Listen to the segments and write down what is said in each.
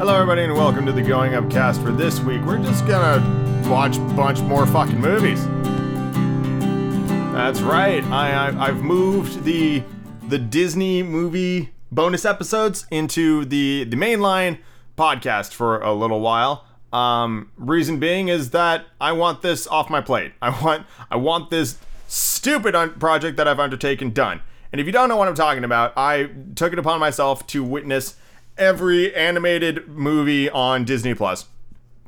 Hello, everybody, and welcome to the Going Up cast for this week. We're just gonna watch a bunch more fucking movies. That's right. I, I I've moved the the Disney movie bonus episodes into the the mainline podcast for a little while. Um, reason being is that I want this off my plate. I want I want this stupid un- project that I've undertaken done. And if you don't know what I'm talking about, I took it upon myself to witness every animated movie on Disney Plus.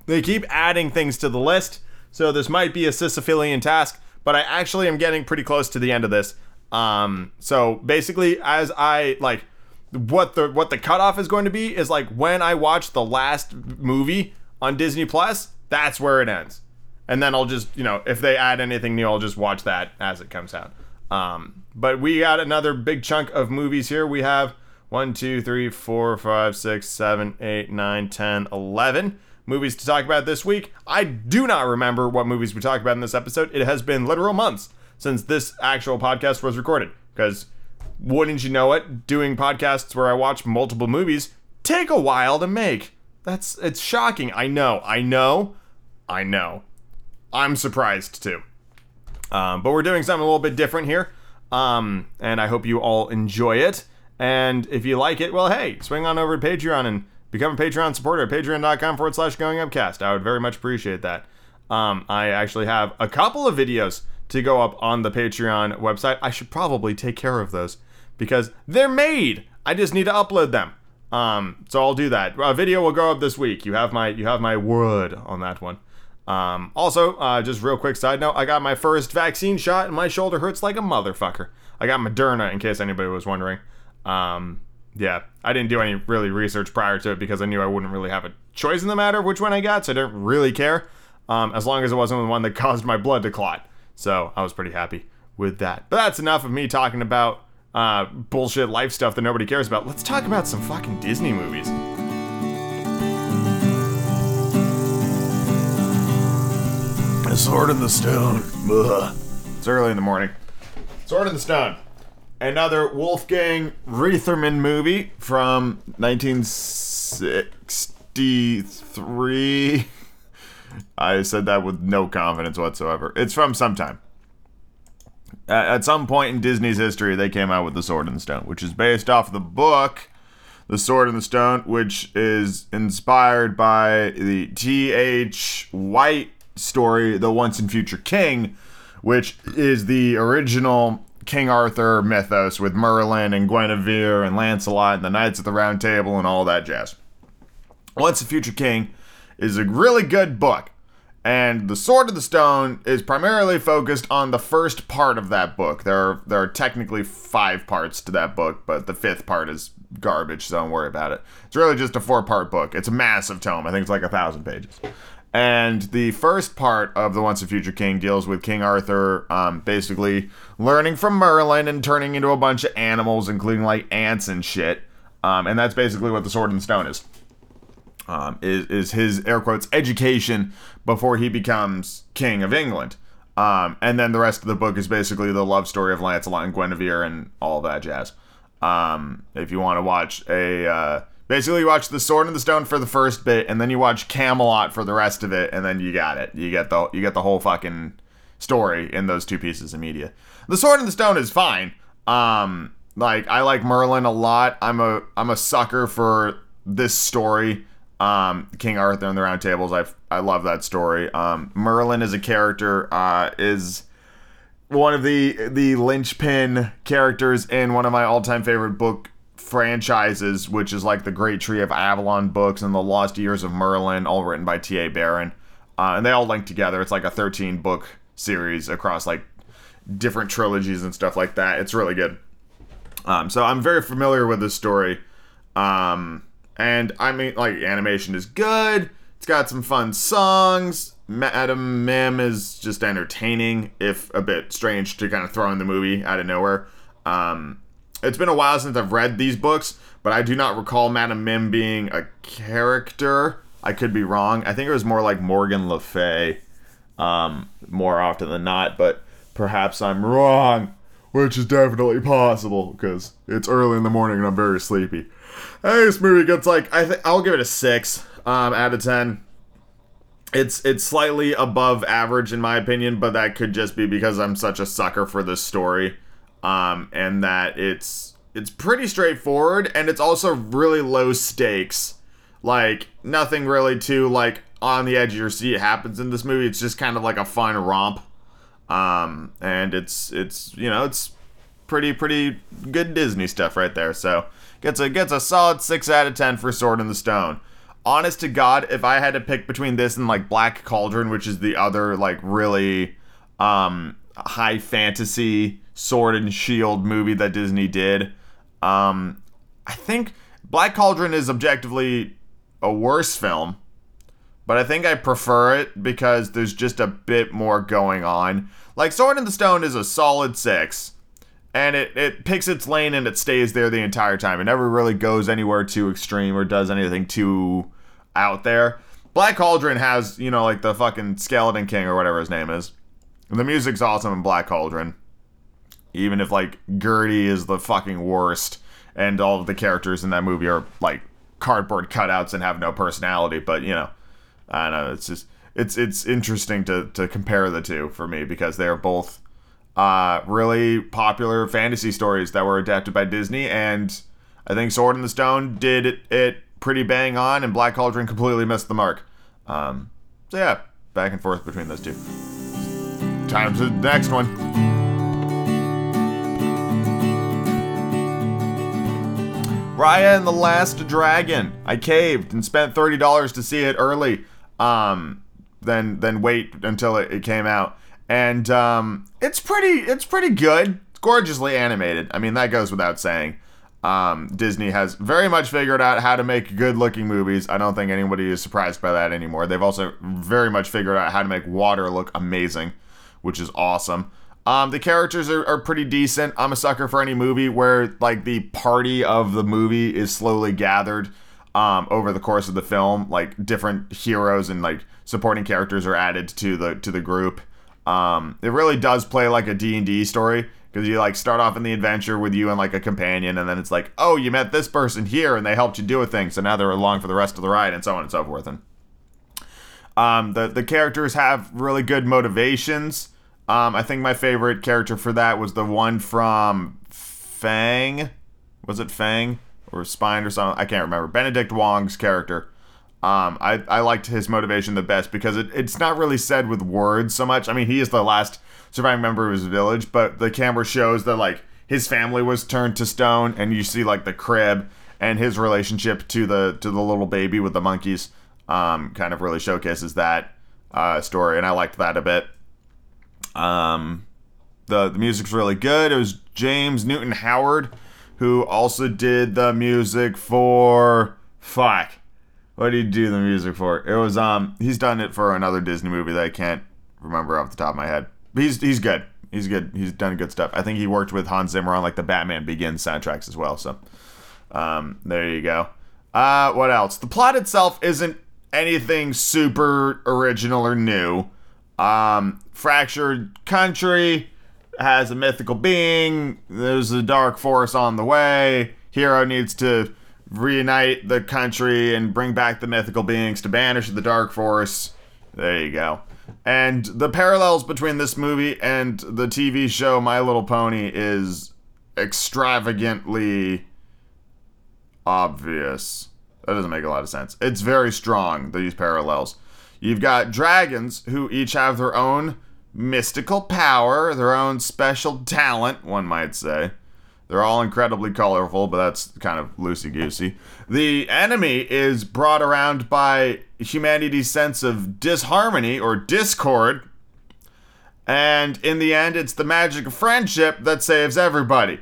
They keep adding things to the list, so this might be a Sisyphean task, but I actually am getting pretty close to the end of this. Um, so basically, as I like, what the what the cutoff is going to be is like when I watch the last movie on Disney Plus, that's where it ends, and then I'll just you know if they add anything new, I'll just watch that as it comes out. Um, but we got another big chunk of movies here. We have one, two, three, four, five, six, seven, eight, nine, ten, eleven movies to talk about this week. I do not remember what movies we talked about in this episode. It has been literal months since this actual podcast was recorded. Because wouldn't you know it, doing podcasts where I watch multiple movies take a while to make. That's it's shocking. I know. I know. I know. I'm surprised too. Um, but we're doing something a little bit different here. Um, and I hope you all enjoy it. And if you like it, well, hey, swing on over to Patreon and become a Patreon supporter at patreon.com forward slash going upcast. I would very much appreciate that. Um, I actually have a couple of videos to go up on the Patreon website. I should probably take care of those because they're made. I just need to upload them. Um, so I'll do that. A video will go up this week. You have my you have my word on that one. Um, also, uh, just real quick side note, I got my first vaccine shot and my shoulder hurts like a motherfucker. I got Moderna in case anybody was wondering. Um, yeah, I didn't do any really research prior to it because I knew I wouldn't really have a choice in the matter of which one I got, so I didn't really care. Um, as long as it wasn't the one that caused my blood to clot. So I was pretty happy with that. But that's enough of me talking about uh, bullshit life stuff that nobody cares about. Let's talk about some fucking Disney movies. The Sword in the Stone. Ugh. It's early in the morning. Sword in the Stone. Another Wolfgang Reitherman movie from 1963. I said that with no confidence whatsoever. It's from sometime. At, some point in Disney's history, they came out with The Sword in the Stone, which is based off the book The Sword in the Stone, which is inspired by the T.H. White story, The Once and Future King, which is the original King Arthur mythos with Merlin and Guinevere and Lancelot and the Knights of the Round Table and all that jazz. Once and Future King is a really good book. And The Sword of the Stone is primarily focused on the first part of that book. There are there are technically five parts to that book, but the fifth part is garbage, so don't worry about it. It's really just a four-part book. It's a massive tome. I think it's like a thousand pages. And the first part of The Once and Future King deals with King Arthur um, basically learning from Merlin and turning into a bunch of animals, including like ants and shit. Um, and that's basically what The Sword and Stone is. Um, is, is his air quotes education before he becomes king of England. Um, and then the rest of the book is basically the love story of Lancelot and Guinevere and all that jazz. Um, if you want to watch a, uh, basically you watch The Sword and the Stone for the first bit, and then you watch Camelot for the rest of it, and then you got it. You get the you get the whole fucking story in those two pieces of media. The Sword and the Stone is fine. Um, like I like Merlin a lot. I'm a I'm a sucker for this story. Um, King Arthur and the Round Tables. I I love that story. Um, Merlin as a character uh, is one of the the linchpin characters in one of my all time favorite book franchises, which is like the Great Tree of Avalon books and the Lost Years of Merlin, all written by T. A. Barron, uh, and they all link together. It's like a 13 book series across like different trilogies and stuff like that. It's really good. Um, so I'm very familiar with this story. Um, and I mean, like, animation is good. It's got some fun songs. Madam Mim is just entertaining, if a bit strange to kind of throw in the movie out of nowhere. Um, it's been a while since I've read these books, but I do not recall Madame Mim being a character. I could be wrong. I think it was more like Morgan Le Fay, um, more often than not, but perhaps I'm wrong, which is definitely possible because it's early in the morning and I'm very sleepy. this movie gets like I think I'll give it a six um, out of ten. It's it's slightly above average in my opinion, but that could just be because I'm such a sucker for this story, um, and that it's it's pretty straightforward and it's also really low stakes. Like nothing really too like on the edge of your seat happens in this movie. It's just kind of like a fun romp, um, and it's it's you know it's pretty pretty good Disney stuff right there. So gets a gets a solid six out of ten for Sword in the Stone honest to God, if I had to pick between this and like Black Cauldron, which is the other like really um high fantasy sword and shield movie that Disney did, um I think Black Cauldron is objectively a worse film, but I think I prefer it because there's just a bit more going on. Like Sword in the Stone is a solid 6 and it, it picks its lane and it stays there the entire time. It never really goes anywhere too extreme or does anything too out there. Black Cauldron has, you know, like the fucking Skeleton King or whatever his name is. And the music's awesome in Black Cauldron. Even if, like, Gertie is the fucking worst and all of the characters in that movie are, like, cardboard cutouts and have no personality. But, you know, I don't know. It's just, it's, it's interesting to, to compare the two for me because they're both uh, really popular fantasy stories that were adapted by Disney, and I think Sword in the Stone did it, it pretty bang on, and Black Cauldron completely missed the mark. Um, so yeah, back and forth between those two. Time to the next one. Raya and the Last Dragon. I caved and spent thirty dollars to see it early. Um, then then wait until it, it came out and um, it's pretty it's pretty good. It's gorgeously animated. I mean, that goes without saying. Um, Disney has very much figured out how to make good looking movies. I don't think anybody is surprised by that anymore. They've also very much figured out how to make water look amazing, which is awesome. Um, the characters are, are pretty decent. I'm a sucker for any movie where like the party of the movie is slowly gathered um, over the course of the film. Like different heroes and like supporting characters are added to the to the group. Um, it really does play like a D&D story because you like start off in the adventure with you and like a companion and then it's like, "Oh, you met this person here and they helped you do a thing." So now they're along for the rest of the ride and so on and so forth. And um, the the characters have really good motivations. Um, I think my favorite character for that was the one from Fang. Was it Fang or Spine or something? I can't remember. Benedict Wong's character. Um, I, I liked his motivation the best because it, it's not really said with words so much. I mean, he is the last surviving member of his village, but the camera shows that like his family was turned to stone, and you see like the crib and his relationship to the to the little baby with the monkeys. Um, kind of really showcases that uh, story, and I liked that a bit. Um, the the music's really good. It was James Newton Howard who also did the music for fuck what did he do the music for? It was um he's done it for another Disney movie that I can't remember off the top of my head. But he's he's good. He's good. He's done good stuff. I think he worked with Hans Zimmer on like the Batman Begins soundtracks as well. So um there you go. Uh what else? The plot itself isn't anything super original or new. Um fractured country has a mythical being. There's a dark force on the way. Hero needs to reunite the country and bring back the mythical beings to banish the dark force. There you go. And the parallels between this movie and the TV show My Little Pony is extravagantly obvious. That doesn't make a lot of sense. It's very strong, these parallels. You've got dragons who each have their own mystical power, their own special talent, one might say. They're all incredibly colorful, but that's kind of loosey goosey. The enemy is brought around by humanity's sense of disharmony or discord. And in the end, it's the magic of friendship that saves everybody.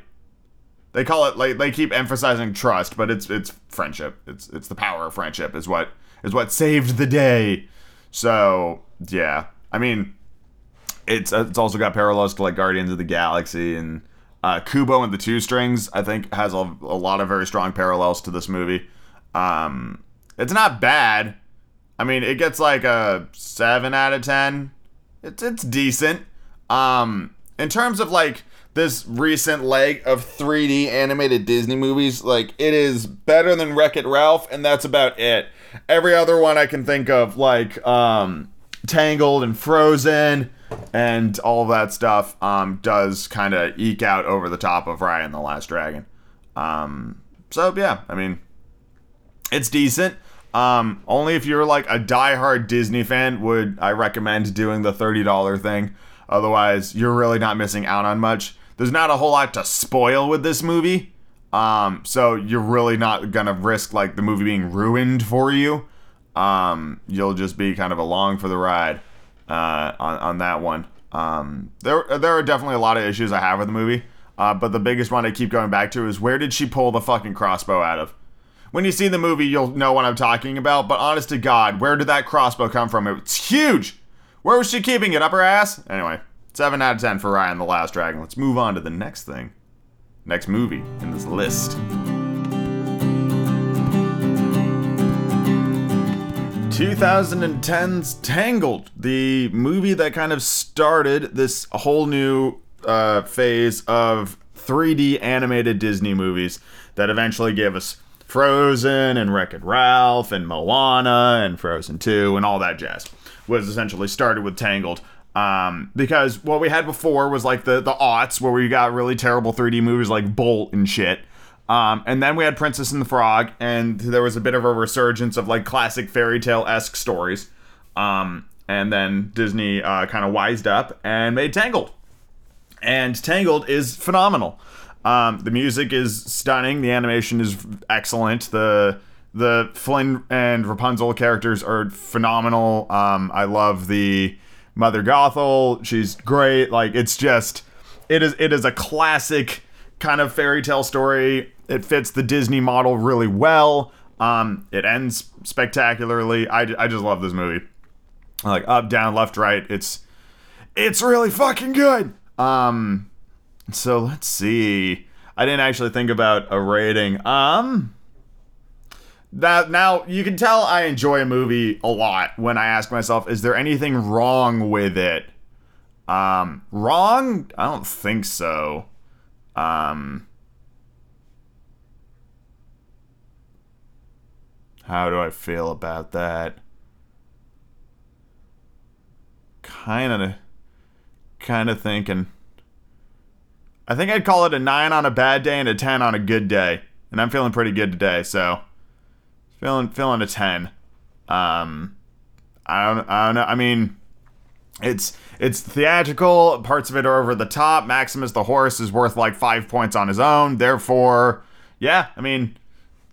They call it like they keep emphasizing trust, but it's it's friendship. It's it's the power of friendship is what is what saved the day. So yeah, I mean, it's it's also got parallels to like Guardians of the Galaxy and uh, Kubo and the Two Strings, I think, has a, a lot of very strong parallels to this movie. Um, it's not bad. I mean, it gets like a seven out of ten. It's it's decent. Um, in terms of like this recent leg of 3D animated Disney movies, like it is better than Wreck It Ralph, and that's about it. Every other one I can think of, like um, Tangled and Frozen and all that stuff, um, does kind of eke out over the top of Raya and the Last Dragon. Um, so yeah, I mean, it's decent. Um, only if you're like a diehard Disney fan would I recommend doing the $30 thing. Otherwise, you're really not missing out on much. There's not a whole lot to spoil with this movie. Um, so you're really not gonna risk like the movie being ruined for you. Um, you'll just be kind of along for the ride uh, on on that one. Um, there there are definitely a lot of issues I have with the movie. Uh, but the biggest one I keep going back to is where did she pull the fucking crossbow out of? When you see the movie, you'll know what I'm talking about. But honest to God, where did that crossbow come from? It's huge. Where was she keeping it? Up her ass? Anyway, 7 out of 10 for Raya and the Last Dragon. Let's move on to the next thing. Next movie in this list. 2010's Tangled, the movie that kind of started this whole new uh, phase of 3D animated Disney movies that eventually gave us Frozen and Wreck It Ralph and Moana and Frozen 2 and all that jazz. Was essentially started with Tangled. Um, because what we had before was like the the aughts where we got really terrible 3D movies like Bolt and shit. Um, and then we had Princess and the Frog, and there was a bit of a resurgence of like classic fairy tale esque stories. Um, and then Disney uh, kind of wised up and made Tangled. And Tangled is phenomenal. Um, the music is stunning. The animation is excellent. The the Flynn and Rapunzel characters are phenomenal. Um, I love the Mother Gothel. She's great. Like it's just it is it is a classic kind of fairy tale story. It fits the Disney model really well. Um, it ends spectacularly. I, I just love this movie. Like up, down, left, right. It's it's really fucking good. Um, so let's see. I didn't actually think about a rating. Um, that now you can tell I enjoy a movie a lot when I ask myself, is there anything wrong with it? Um, wrong? I don't think so. Um, how do I feel about that? Kind of, kind of thinking. I think I'd call it a nine on a bad day and a ten on a good day, and I'm feeling pretty good today, so feeling feeling a ten. Um, I don't, I don't know. I mean, it's it's theatrical. Parts of it are over the top. Maximus the horse is worth like five points on his own. Therefore, yeah, I mean,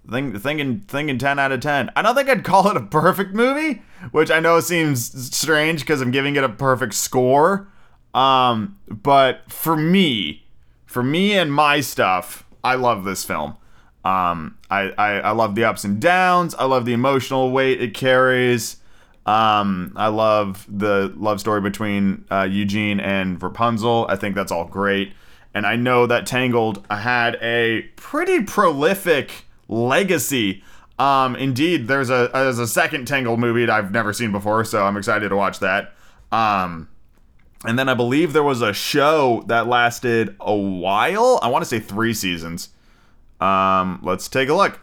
think, thinking thinking ten out of ten. I don't think I'd call it a perfect movie, which I know seems strange because I'm giving it a perfect score. Um, but for me, for me and my stuff, I love this film. Um, I, I I love the ups and downs. I love the emotional weight it carries. Um, I love the love story between uh, Eugene and Rapunzel. I think that's all great. And I know that Tangled had a pretty prolific legacy. Um, indeed, there's a there's a second Tangled movie that I've never seen before, so I'm excited to watch that. Um, and then I believe there was a show that lasted a while. I want to say three seasons. Um, let's take a look.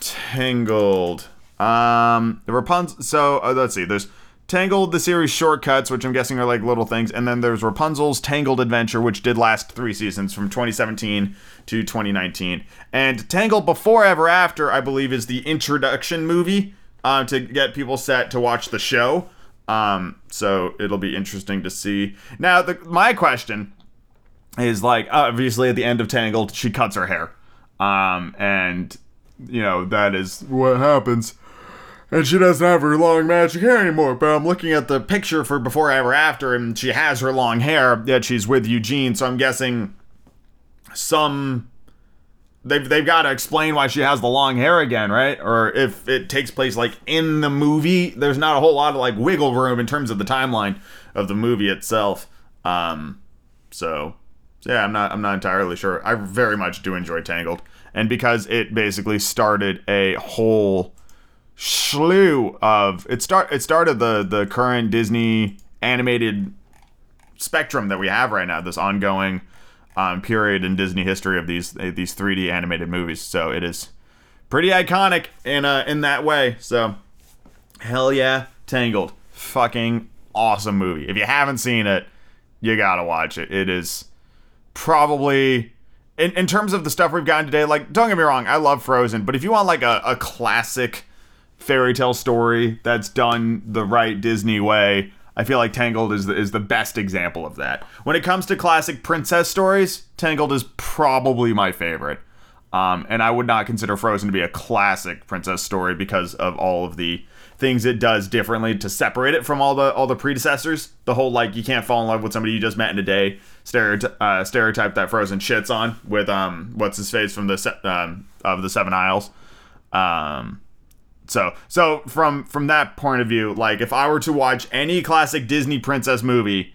Tangled. Um, the Rapunzel. So uh, let's see. There's Tangled, the series shortcuts, which I'm guessing are like little things, and then there's Rapunzel's Tangled Adventure, which did last three seasons from 2017 to 2019. And Tangled Before Ever After, I believe, is the introduction movie uh, to get people set to watch the show. Um, so it'll be interesting to see. Now, the, my question is like, obviously, at the end of Tangled, she cuts her hair. Um, and, you know, that is what happens and she doesn't have her long magic hair anymore. But I'm looking at the picture for before, ever, after, and she has her long hair. Yet she's with Eugene, so I'm guessing some they've they've got to explain why she has the long hair again, right? Or if it takes place like in the movie, there's not a whole lot of like wiggle room in terms of the timeline of the movie itself. Um, so yeah, I'm not I'm not entirely sure. I very much do enjoy Tangled, and because it basically started a whole slew of it start it started the the current Disney animated spectrum that we have right now, this ongoing um, period in Disney history of these these 3D animated movies. So it is pretty iconic in uh, in that way. So hell yeah, Tangled, fucking awesome movie. If you haven't seen it, you gotta watch it. It is probably in, in terms of the stuff we've gotten today. Like, don't get me wrong, I love Frozen, but if you want like a, a classic fairy tale story that's done the right Disney way. I feel like Tangled is the, is the best example of that. When it comes to classic princess stories, Tangled is probably my favorite. Um, and I would not consider Frozen to be a classic princess story because of all of the things it does differently to separate it from all the all the predecessors. The whole like you can't fall in love with somebody you just met in a day stereotype, uh, stereotype that Frozen shits on with um what's his face from the se- um, of the Seven Isles. Um, so so from from that point of view, like if I were to watch any classic Disney princess movie,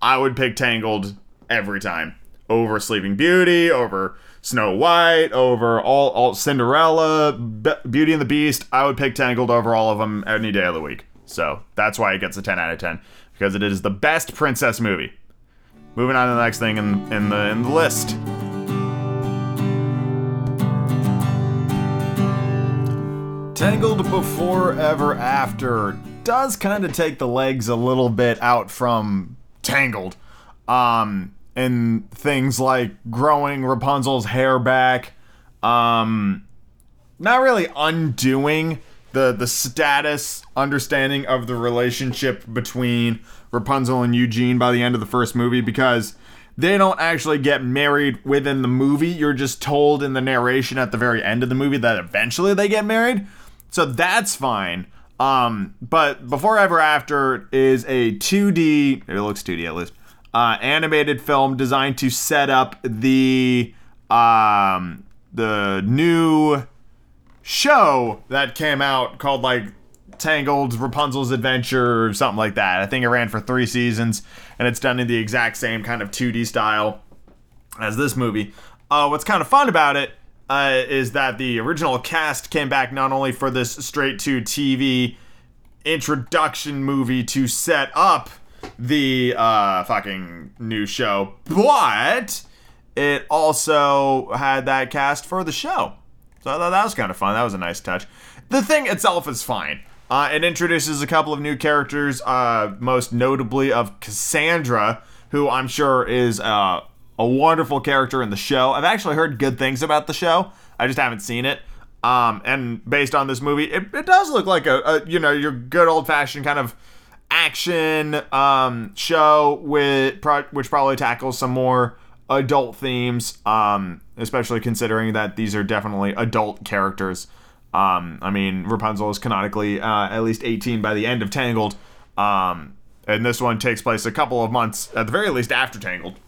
I would pick Tangled every time over Sleeping Beauty, over Snow White, over all, all Cinderella, Be- Beauty and the Beast. I would pick Tangled over all of them any day of the week. So that's why it gets a 10 out of 10 because it is the best princess movie. Moving on to the next thing in, in the in the list. Tangled Before Ever After does kind of take the legs a little bit out from Tangled. Um, and things like growing Rapunzel's hair back, um, not really undoing the the status understanding of the relationship between Rapunzel and Eugene by the end of the first movie because they don't actually get married within the movie. You're just told in the narration at the very end of the movie that eventually they get married. So that's fine. Um, but Before Ever After is a 2D, it looks 2D at least, uh, animated film designed to set up the um, the new show that came out called like Tangled Rapunzel's Adventure or something like that. I think it ran for three seasons and it's done in the exact same kind of 2D style as this movie. Uh, what's kind of fun about it uh, is that the original cast came back not only for this straight to TV introduction movie to set up the uh, fucking new show, but it also had that cast for the show. So I thought that was kind of fun. That was a nice touch. The thing itself is fine. Uh, it introduces a couple of new characters, uh, most notably of Cassandra, who I'm sure is uh, a wonderful character in the show. I've actually heard good things about the show. I just haven't seen it. Um, and based on this movie, it, it does look like a, a you know your good old fashioned kind of action um, show with which probably tackles some more adult themes. Um, especially considering that these are definitely adult characters. Um, I mean, Rapunzel is canonically uh, at least 18 by the end of Tangled. Um, and this one takes place a couple of months, at the very least, after Tangled.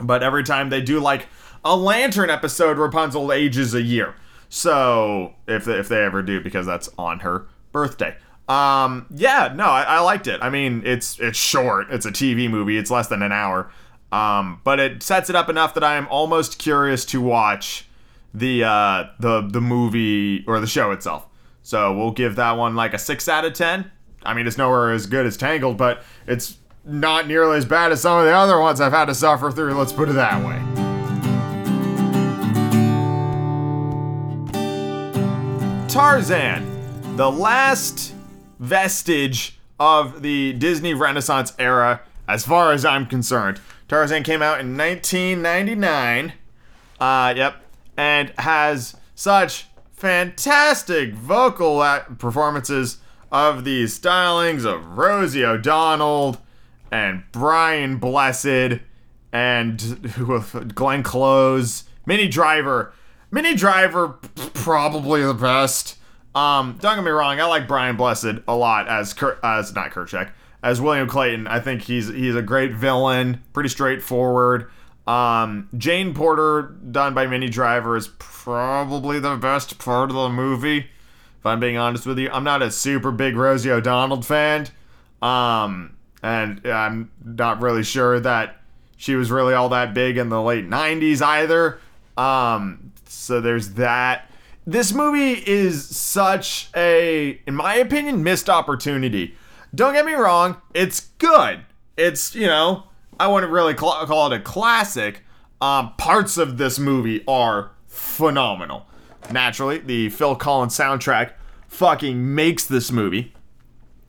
But every time they do like a lantern episode, Rapunzel ages a year. So if if they ever do, because that's on her birthday. Um, yeah, no, I, I liked it. I mean, it's it's short. It's a TV movie. It's less than an hour. Um, but it sets it up enough that I am almost curious to watch the uh, the the movie or the show itself. So we'll give that one like a six out of ten. I mean, it's nowhere as good as Tangled, but it's not nearly as bad as some of the other ones I've had to suffer through. Let's put it that way. Tarzan, the last vestige of the Disney Renaissance era, as far as I'm concerned. Tarzan came out in 1999. Uh, yep, and has such fantastic vocal performances of these stylings of Rosie O'Donnell and Brian Blessed and Glenn Close, Minnie Driver. Minnie Driver, probably the best. Um, don't get me wrong, I like Brian Blessed a lot as Kurt, as not Kerchak, as William Clayton. I think he's he's a great villain, pretty straightforward. Um, Jane Porter, done by Minnie Driver, is probably the best part of the movie. If I'm being honest with you, I'm not a super big Rosie O'Donnell fan. Um, and I'm not really sure that she was really all that big in the late 90s either. Um, so there's that. This movie is such a, in my opinion, missed opportunity. Don't get me wrong, it's good. it's you know I wouldn't really call, call it a classic. Um, parts of this movie are phenomenal. Naturally, the Phil Collins soundtrack fucking makes this movie.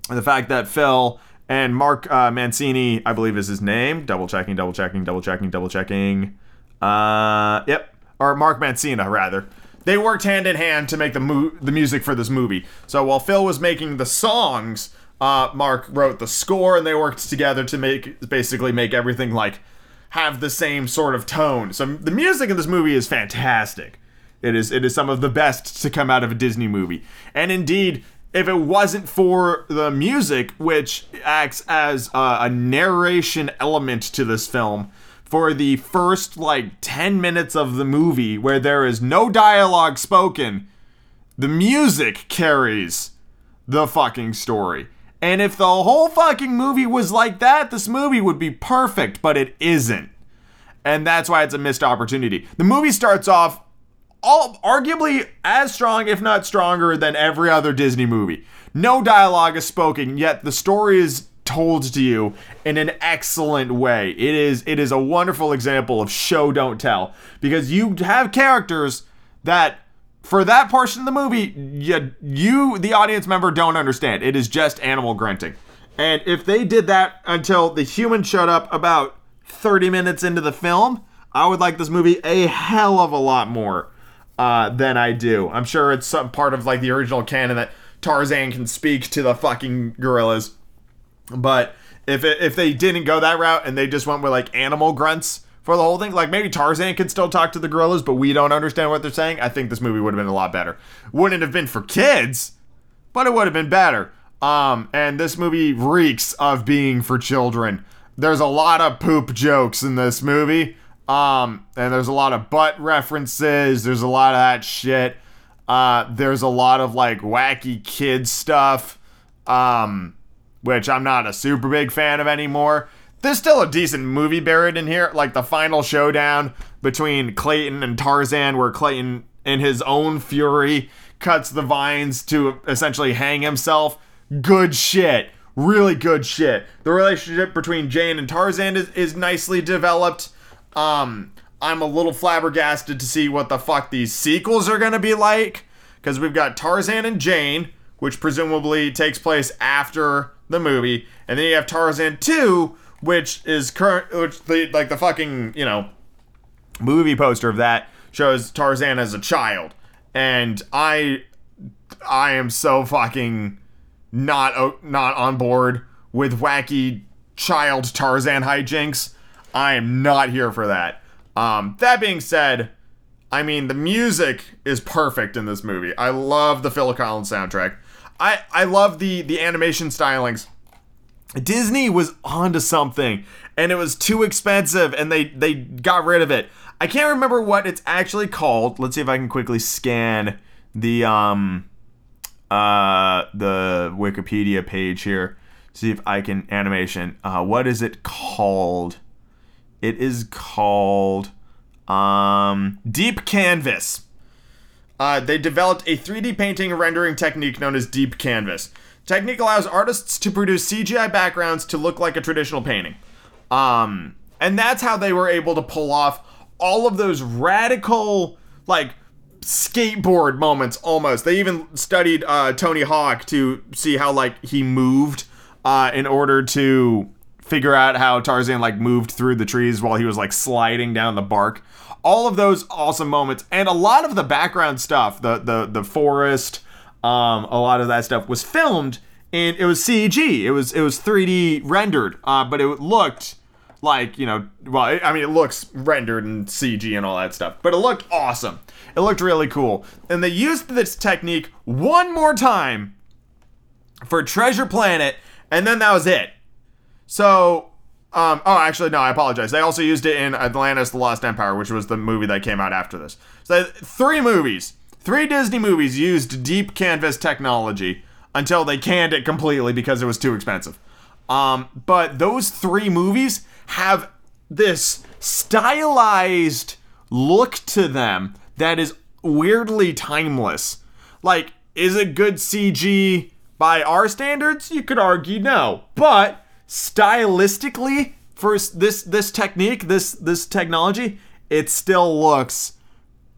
And the fact that Phil and Mark uh, Mancini, I believe is his name, double checking, double checking, double checking, double checking. Uh, yep, or Mark Mancina rather. They worked hand in hand to make the mu- the music for this movie. So while Phil was making the songs, uh, Mark wrote the score, and they worked together to make basically make everything like have the same sort of tone. So the music in this movie is fantastic. It is it is some of the best to come out of a Disney movie. And indeed, if it wasn't for the music, which acts as a, a narration element to this film, for the first like 10 minutes of the movie where there is no dialogue spoken, the music carries the fucking story. And if the whole fucking movie was like that, this movie would be perfect, but it isn't. And that's why it's a missed opportunity. The movie starts off all arguably as strong, if not stronger, than every other Disney movie. No dialogue is spoken, yet the story is told to you in an excellent way. It is it is a wonderful example of show don't tell because you have characters that for that portion of the movie you, you the audience member don't understand. It is just animal grunting. And if they did that until the human showed up about 30 minutes into the film, I would like this movie a hell of a lot more uh, than I do. I'm sure it's some part of like the original canon that Tarzan can speak to the fucking gorillas but if it, if they didn't go that route and they just went with like animal grunts for the whole thing, like maybe Tarzan could still talk to the gorillas, but we don't understand what they're saying. I think this movie would have been a lot better. Wouldn't have been for kids, but it would have been better. Um, and this movie reeks of being for children. There's a lot of poop jokes in this movie. Um, and there's a lot of butt references. There's a lot of that shit. Uh, there's a lot of like wacky kid stuff. Um, which I'm not a super big fan of anymore. There's still a decent movie buried in here, like the final showdown between Clayton and Tarzan, where Clayton, in his own fury, cuts the vines to essentially hang himself. Good shit. Really good shit. The relationship between Jane and Tarzan is, is nicely developed. Um, I'm a little flabbergasted to see what the fuck these sequels are gonna be like. Because we've got Tarzan and Jane, which presumably takes place after the movie, and then you have Tarzan 2, which is current, which the like the fucking you know movie poster of that shows Tarzan as a child, and I I am so fucking not not on board with wacky child Tarzan hijinks. I am not here for that. Um, that being said, I mean the music is perfect in this movie. I love the Phil Collins soundtrack. I I love the the animation stylings. Disney was onto something and it was too expensive and they they got rid of it. I can't remember what it's actually called. Let's see if I can quickly scan the um uh the Wikipedia page here. See if I can animation. Uh what is it called? It is called um Deep Canvas. Uh, they developed a 3D painting rendering technique known as Deep Canvas. Technique allows artists to produce CGI backgrounds to look like a traditional painting. Um, and that's how they were able to pull off all of those radical, like, skateboard moments almost. They even studied uh, Tony Hawk to see how, like, he moved uh, in order to figure out how Tarzan, like, moved through the trees while he was, like, sliding down the bark all of those awesome moments and a lot of the background stuff, the the the forest, um, a lot of that stuff was filmed and it was CG. It was it was 3D rendered, uh, but it looked like you know, well, I mean, it looks rendered and CG and all that stuff, but it looked awesome. It looked really cool, and they used this technique one more time for Treasure Planet, and then that was it. So um, oh, actually, no, I apologize. They also used it in Atlantis The Lost Empire, which was the movie that came out after this. So, three movies, three Disney movies used deep canvas technology until they canned it completely because it was too expensive. Um, but those three movies have this stylized look to them that is weirdly timeless. Like, is it good CG by our standards? You could argue no. But stylistically for this this technique, this this technology, it still looks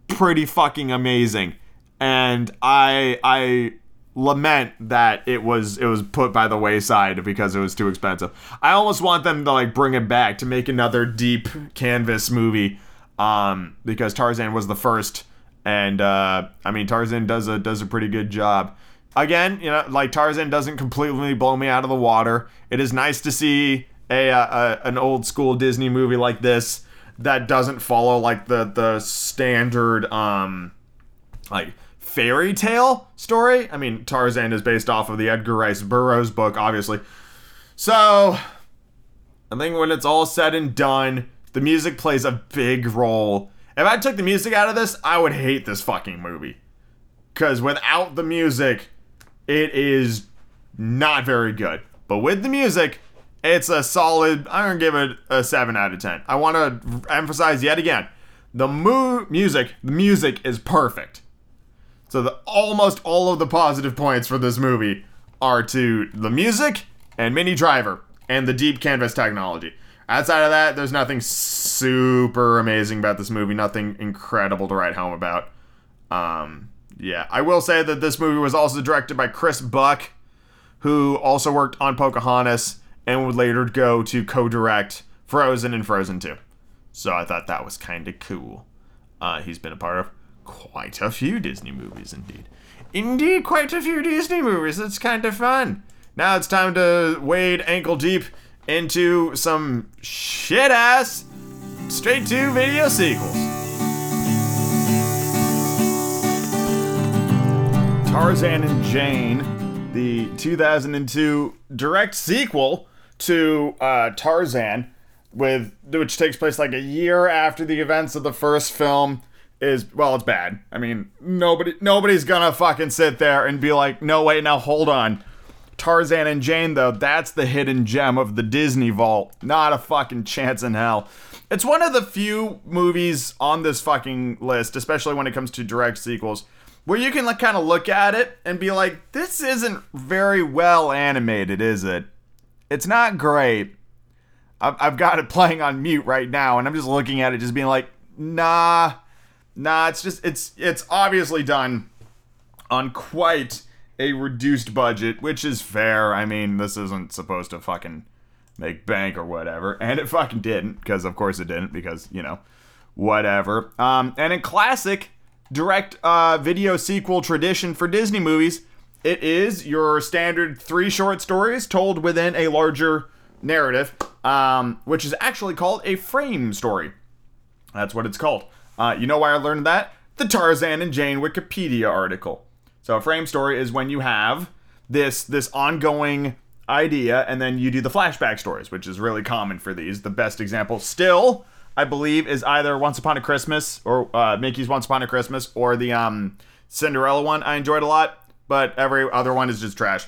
pretty fucking amazing. And I I lament that it was it was put by the wayside because it was too expensive. I almost want them to like bring it back to make another deep canvas movie um because Tarzan was the first and uh I mean Tarzan does a does a pretty good job. Again, you know, like Tarzan doesn't completely blow me out of the water. It is nice to see a, a an old school Disney movie like this that doesn't follow like the the standard um like fairy tale story. I mean, Tarzan is based off of the Edgar Rice Burroughs book, obviously. So, I think when it's all said and done, the music plays a big role. If I took the music out of this, I would hate this fucking movie. Because without the music, it is not very good. But with the music, it's a solid. I'm gonna give it a seven out of ten. I want to emphasize yet again, the mu- music. The music is perfect. So the almost all of the positive points for this movie are to the music and Minnie Driver and the deep canvas technology. Outside of that, there's nothing super amazing about this movie. Nothing incredible to write home about. Um, yeah, I will say that this movie was also directed by Chris Buck, who also worked on Pocahontas and would later go to co-direct Frozen and Frozen 2. So I thought that was kind of cool. Uh, he's been a part of quite a few Disney movies, indeed. Indeed, quite a few Disney movies. It's kind of fun. Now it's time to wade ankle deep into some shit ass straight to video sequels. Tarzan and Jane, the 2002 direct sequel to uh, Tarzan, with which takes place like a year after the events of the first film. Is well, it's bad. I mean, nobody nobody's gonna fucking sit there and be like, no wait, now hold on. Tarzan and Jane, though, that's the hidden gem of the Disney vault. Not a fucking chance in hell. It's one of the few movies on this fucking list, especially when it comes to direct sequels, where you can like kind of look at it and be like, this isn't very well animated, is it? It's not great. I've, I've got it playing on mute right now, and I'm just looking at it, just being like, nah, nah. It's just it's it's obviously done on quite a reduced budget, which is fair. I mean, this isn't supposed to fucking make bank or whatever, and it fucking didn't, because of course it didn't, because you know, whatever. Um, and in classic direct uh, video sequel tradition for Disney movies, it is your standard three short stories told within a larger narrative, um, which is actually called a frame story. That's what it's called. Uh, you know why I learned that? The Tarzan and Jane Wikipedia article. So a frame story is when you have this this ongoing idea and then you do the flashback stories, which is really common for these. The best example still, I believe, is either Once Upon a Christmas or uh, Mickey's Once Upon a Christmas or the um, Cinderella one. I enjoyed a lot, but every other one is just trash.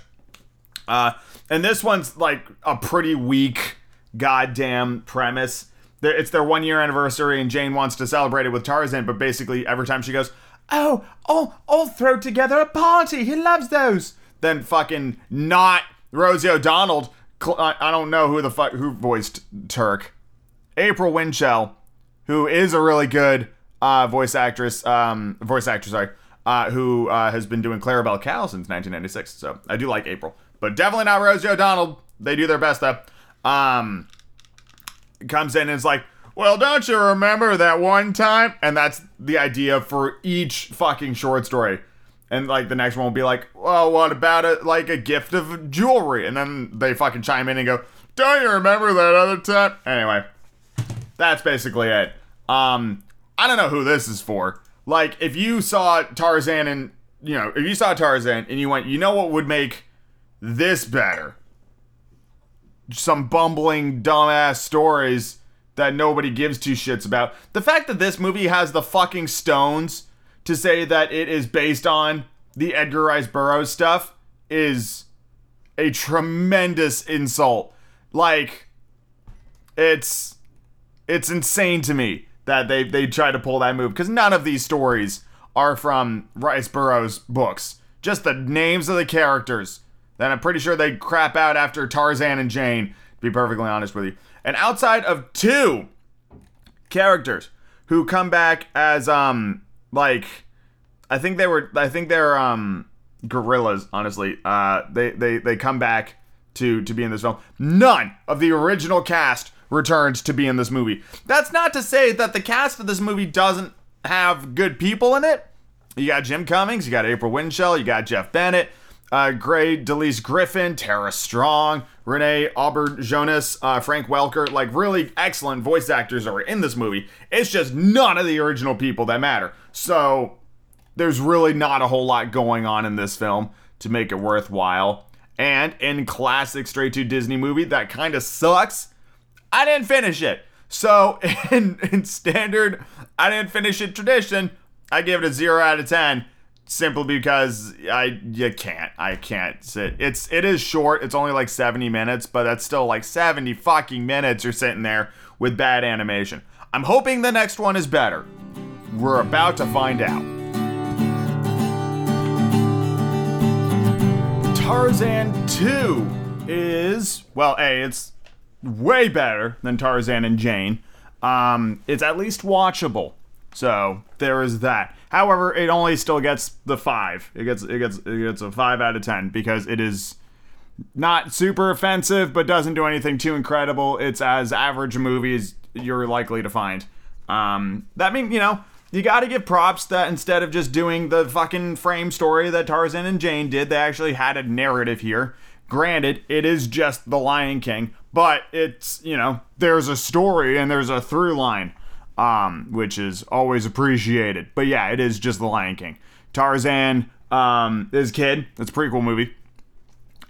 Uh, and this one's like a pretty weak goddamn premise. It's their one year anniversary, and Jane wants to celebrate it with Tarzan, but basically every time she goes, "Oh, oh, I'll throw together a party. He loves those." Then fucking not Rosie O'Donnell. I I don't know who the fuck who voiced Terk. April Winchell, who is a really good uh, voice actress, um, voice actress, sorry, uh, who uh, has been doing Clarabelle Cow since 1996. So I do like April, but definitely not Rosie O'Donnell. They do their best though. Um, comes in and is like, well, don't you remember that one time? And that's the idea for each fucking short story. And like the next one will be like, well, what about it? Like a gift of jewelry? And then they fucking chime in and go, don't you remember that other time? Anyway, that's basically it. Um, I don't know who this is for. Like, if you saw Tarzan and you know, if you saw Tarzan and you went, you know what would make this better? Some bumbling, dumbass stories that nobody gives two shits about. The fact that this movie has the fucking stones to say that it is based on the Edgar Rice Burroughs stuff is a tremendous insult. Like, it's it's insane to me that they they try to pull that move because none of these stories are from Rice Burroughs books. Just the names of the characters. Then I'm pretty sure they crap out after Tarzan and Jane. To be perfectly honest with you. And outside of two characters who come back as um like I think they were I think they're um gorillas, honestly. Uh they they they come back to to be in this film. None of the original cast returned to be in this movie. That's not to say that the cast of this movie doesn't have good people in it. You got Jim Cummings, you got April Winchell, you got Jeff Bennett, uh, Grey DeLisle Griffin, Tara Strong, René Auberjonois, uh, Frank Welker, like really excellent voice actors are in this movie. It's just none of the original people that matter. So there's really not a whole lot going on in this film to make it worthwhile. And in classic straight to Disney movie that kind of sucks, I didn't finish it. So in, in standard, I didn't finish it tradition, I give it a zero out of ten simply because I you can't I can't sit. It's it is short. It's only like 70 minutes, but that's still like 70 fucking minutes you're sitting there with bad animation. I'm hoping the next one is better. We're about to find out. Tarzan 2 is well, A, it's way better than Tarzan and Jane. Um, it's at least watchable. So there is that. However, it only still gets the five. It gets it gets it gets a five out of ten because it is not super offensive, but doesn't do anything too incredible. It's as average a movie as you're likely to find. Um, that means you know you got to give props that instead of just doing the fucking frame story that Tarzan and Jane did, they actually had a narrative here. Granted, it is just The Lion King, but it's you know there's a story and there's a through line um, which is always appreciated. But yeah, it is just The Lion King. Tarzan um, is kid. It's a prequel movie,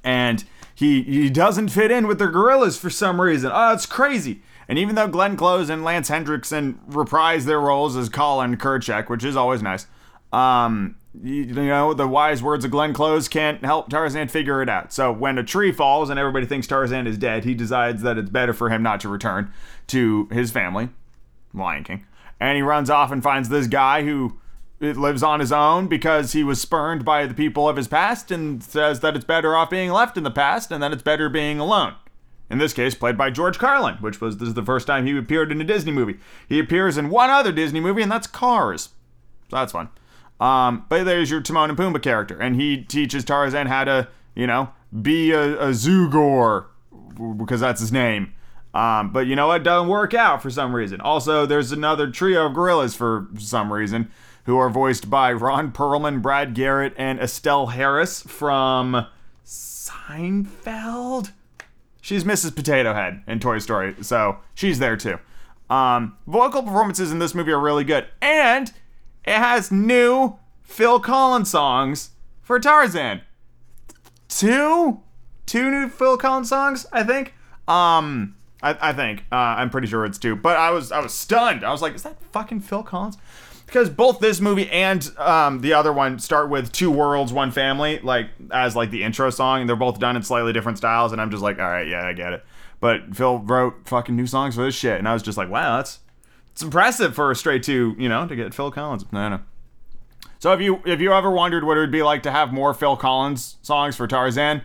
and he he doesn't fit in with the gorillas for some reason. Oh, it's crazy. And even though Glenn Close and Lance Henriksen reprise their roles as Kala and Kerchak, which is always nice, um, you, know, the wise words of Glenn Close can't help Tarzan figure it out. So when a tree falls and everybody thinks Tarzan is dead, he decides that it's better for him not to return to his family Lion King. And he runs off and finds this guy who lives on his own because he was spurned by the people of his past and says that it's better off being left in the past and that it's better being alone. In this case, played by George Carlin, which was this is the first time he appeared in a Disney movie. He appears in one other Disney movie, and that's Cars. So that's fun. Um, but there's your Timon and Pumbaa character, and he teaches Tarzan how to, you know, be a, a Zugor because that's his name. Um, but you know what? Doesn't work out for some reason. Also, there's another trio of gorillas for some reason who are voiced by Ron Perlman, Brad Garrett, and Estelle Harris from Seinfeld. She's Mrs. Potato Head in Toy Story, so she's there too. Um, vocal performances in this movie are really good, and it has new Phil Collins songs for Tarzan. Two, two new Phil Collins songs, I think. Um, I, I think uh, I'm pretty sure it's two. But I was I was stunned. I was like, is that fucking Phil Collins? Because both this movie and um, the other one start with two worlds, one family, like as like the intro song, and they're both done in slightly different styles. And I'm just like, all right, yeah, I get it. But Phil wrote fucking new songs for this shit, and I was just like, wow, that's it's impressive for a straight two, you know to get Phil Collins. No, no. So if you if you ever wondered what it would be like to have more Phil Collins songs for Tarzan,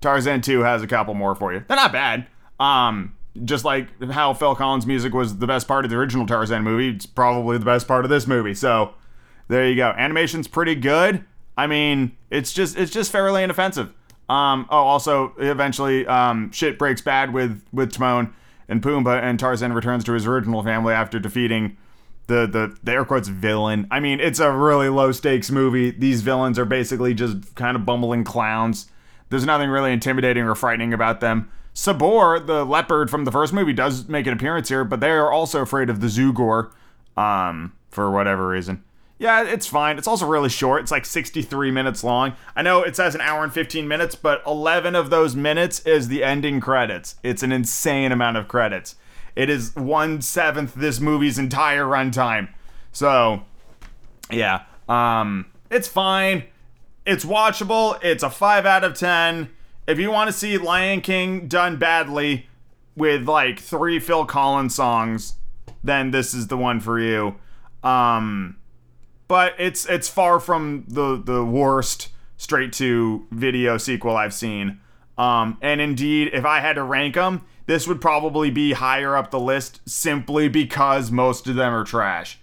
Tarzan 2 has a couple more for you. They're not bad. Um, just like how Phil Collins' music was the best part of the original Tarzan movie, it's probably the best part of this movie. So there you go. Animation's pretty good. I mean, it's just it's just fairly inoffensive. Um, oh, also, eventually, um, shit breaks bad with with Timon and Pumbaa, and Tarzan returns to his original family after defeating the the the air quotes villain. I mean, it's a really low stakes movie. These villains are basically just kind of bumbling clowns. There's nothing really intimidating or frightening about them. Sabor, the leopard from the first movie, does make an appearance here, but they are also afraid of the Zugor, um, for whatever reason. Yeah, it's fine. It's also really short. It's like 63 minutes long. I know it says an hour and 15 minutes, but 11 of those minutes is the ending credits. It's an insane amount of credits. It is one seventh this movie's entire runtime. So, yeah, um, it's fine. It's watchable. It's a 5 out of 10 if you want to see Lion King done badly with like three Phil Collins songs, then this is the one for you. Um, but it's it's far from the the worst straight to video sequel I've seen. Um, and indeed, if I had to rank them, this would probably be higher up the list simply because most of them are trash.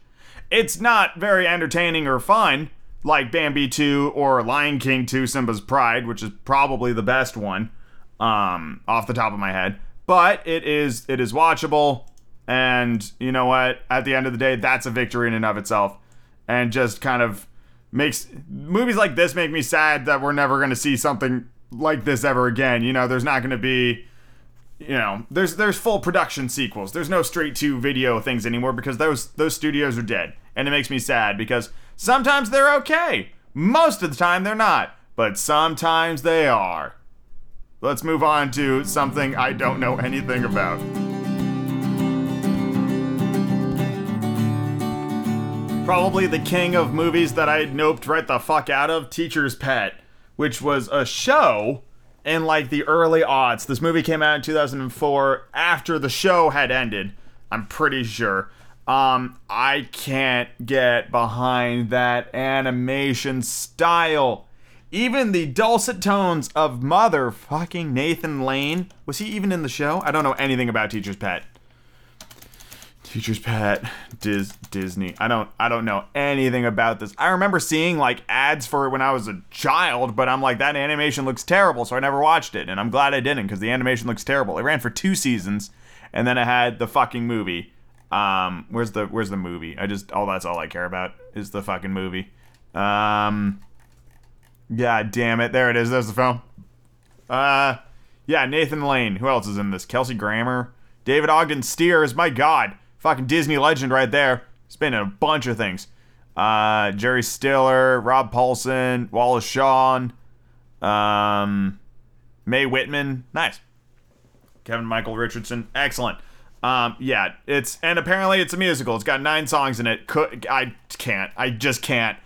It's not very entertaining or fun, like Bambi 2 or Lion King 2 Simba's Pride, which is probably the best one um, off the top of my head. But it is it is watchable, and you know what? At the end of the day, that's a victory in and of itself, and just kind of makes movies like this make me sad that we're never going to see something like this ever again. You know, there's not going to be you know, there's there's full production sequels. There's no straight to video things anymore because those those studios are dead. And it makes me sad because sometimes they're okay. Most of the time they're not, but sometimes they are. Let's move on to something I don't know anything about. Probably the king of movies that I noped right the fuck out of, Teacher's Pet, which was a show in like the early aughts. This movie came out in 2004 after the show had ended. I'm pretty sure. Um, I can't get behind that animation style. Even the dulcet tones of motherfucking Nathan Lane. Was he even in the show? I don't know anything about Teacher's Pet. Teacher's Pet, Dis- Disney. I don't I don't know anything about this. I remember seeing like ads for it when I was a child, but I'm like that animation looks terrible, so I never watched it, and I'm glad I didn't because the animation looks terrible. It ran for two seasons, and then I had the fucking movie. Um, where's the where's the movie? I just all that's all I care about is the fucking movie. Um, God damn it, there it is. There's the film. Uh, yeah, Nathan Lane. Who else is in this? Kelsey Grammer, David Ogden Stiers. My God fucking Disney legend right there. He's been in a bunch of things. Uh, Jerry Stiller, Rob Paulsen, Wallace Shawn, um, Mae Whitman. Nice. Kevin Michael Richardson. Excellent. Um, yeah, it's and apparently it's a musical. It's got nine songs in it. Could I can't. I just can't.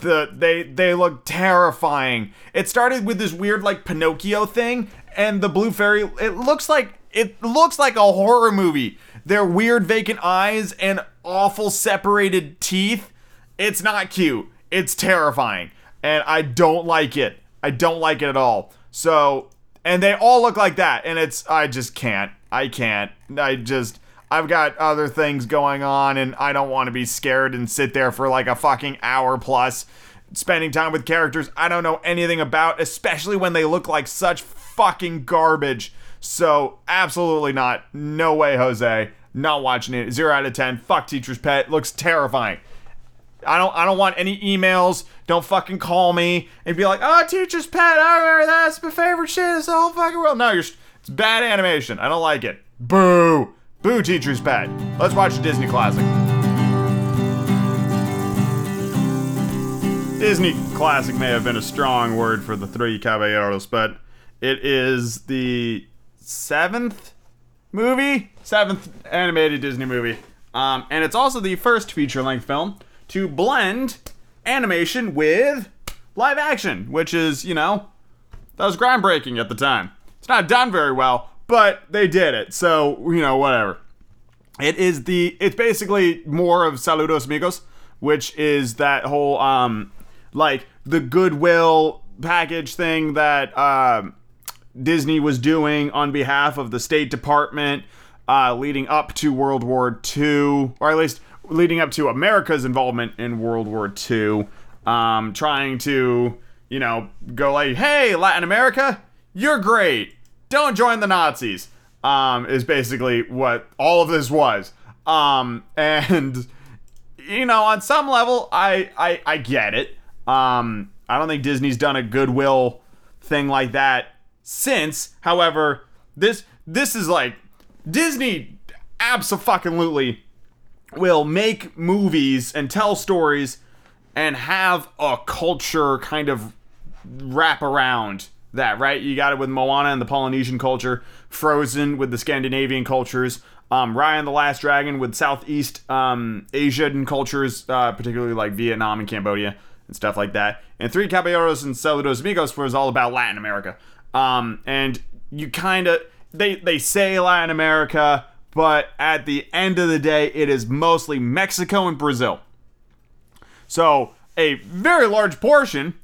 The they they look terrifying. It started with this weird like Pinocchio thing, and the blue fairy. It looks like it looks like a horror movie their weird vacant eyes and awful separated teeth. It's not cute. It's terrifying. And I don't like it. I don't like it at all. So, and they all look like that. And it's, I just can't. I can't. I just, I've got other things going on and I don't want to be scared and sit there for like a fucking hour plus spending time with characters I don't know anything about, especially when they look like such fucking garbage. So, absolutely not. No way, Jose. Not watching it. Zero out of ten. Fuck Teacher's Pet. Looks terrifying. I don't. I don't want any emails. Don't fucking call me and be like, "Oh, Teacher's Pet. I remember that's my favorite shit. It's the whole fucking world." No, you're. It's bad animation. I don't like it. Boo. Boo. Teacher's Pet. Let's watch a Disney classic. Disney classic may have been a strong word for the three caballeros, but it is the seventh movie, seventh animated Disney movie. Um, and it's also the first feature length film to blend animation with live action, which is, you know, that was groundbreaking at the time. It's not done very well, but they did it. So, you know, whatever. It is the, it's basically more of Saludos Amigos, which is that whole, um, like the goodwill package thing that, um, Disney was doing on behalf of the State Department uh, leading up to World War II, or at least leading up to America's involvement in World War II, um, trying to, you know, go like, hey, Latin America, you're great. Don't join the Nazis, um, is basically what all of this was. Um, and, you know, on some level, I, I, I get it. Um, I don't think Disney's done a goodwill thing like that since, however, this this is like Disney absolutely will make movies and tell stories and have a culture kind of wrap around that, right? You got it with Moana and the Polynesian culture, Frozen with the Scandinavian cultures, um, Raya and the Last Dragon with Southeast um, Asian cultures, uh, particularly like Vietnam and Cambodia and stuff like that. And Three Caballeros and Saludos Amigos was all about Latin America. Um, and you kind of they they say Latin America, but at the end of the day, it is mostly Mexico and Brazil. So a very large portion,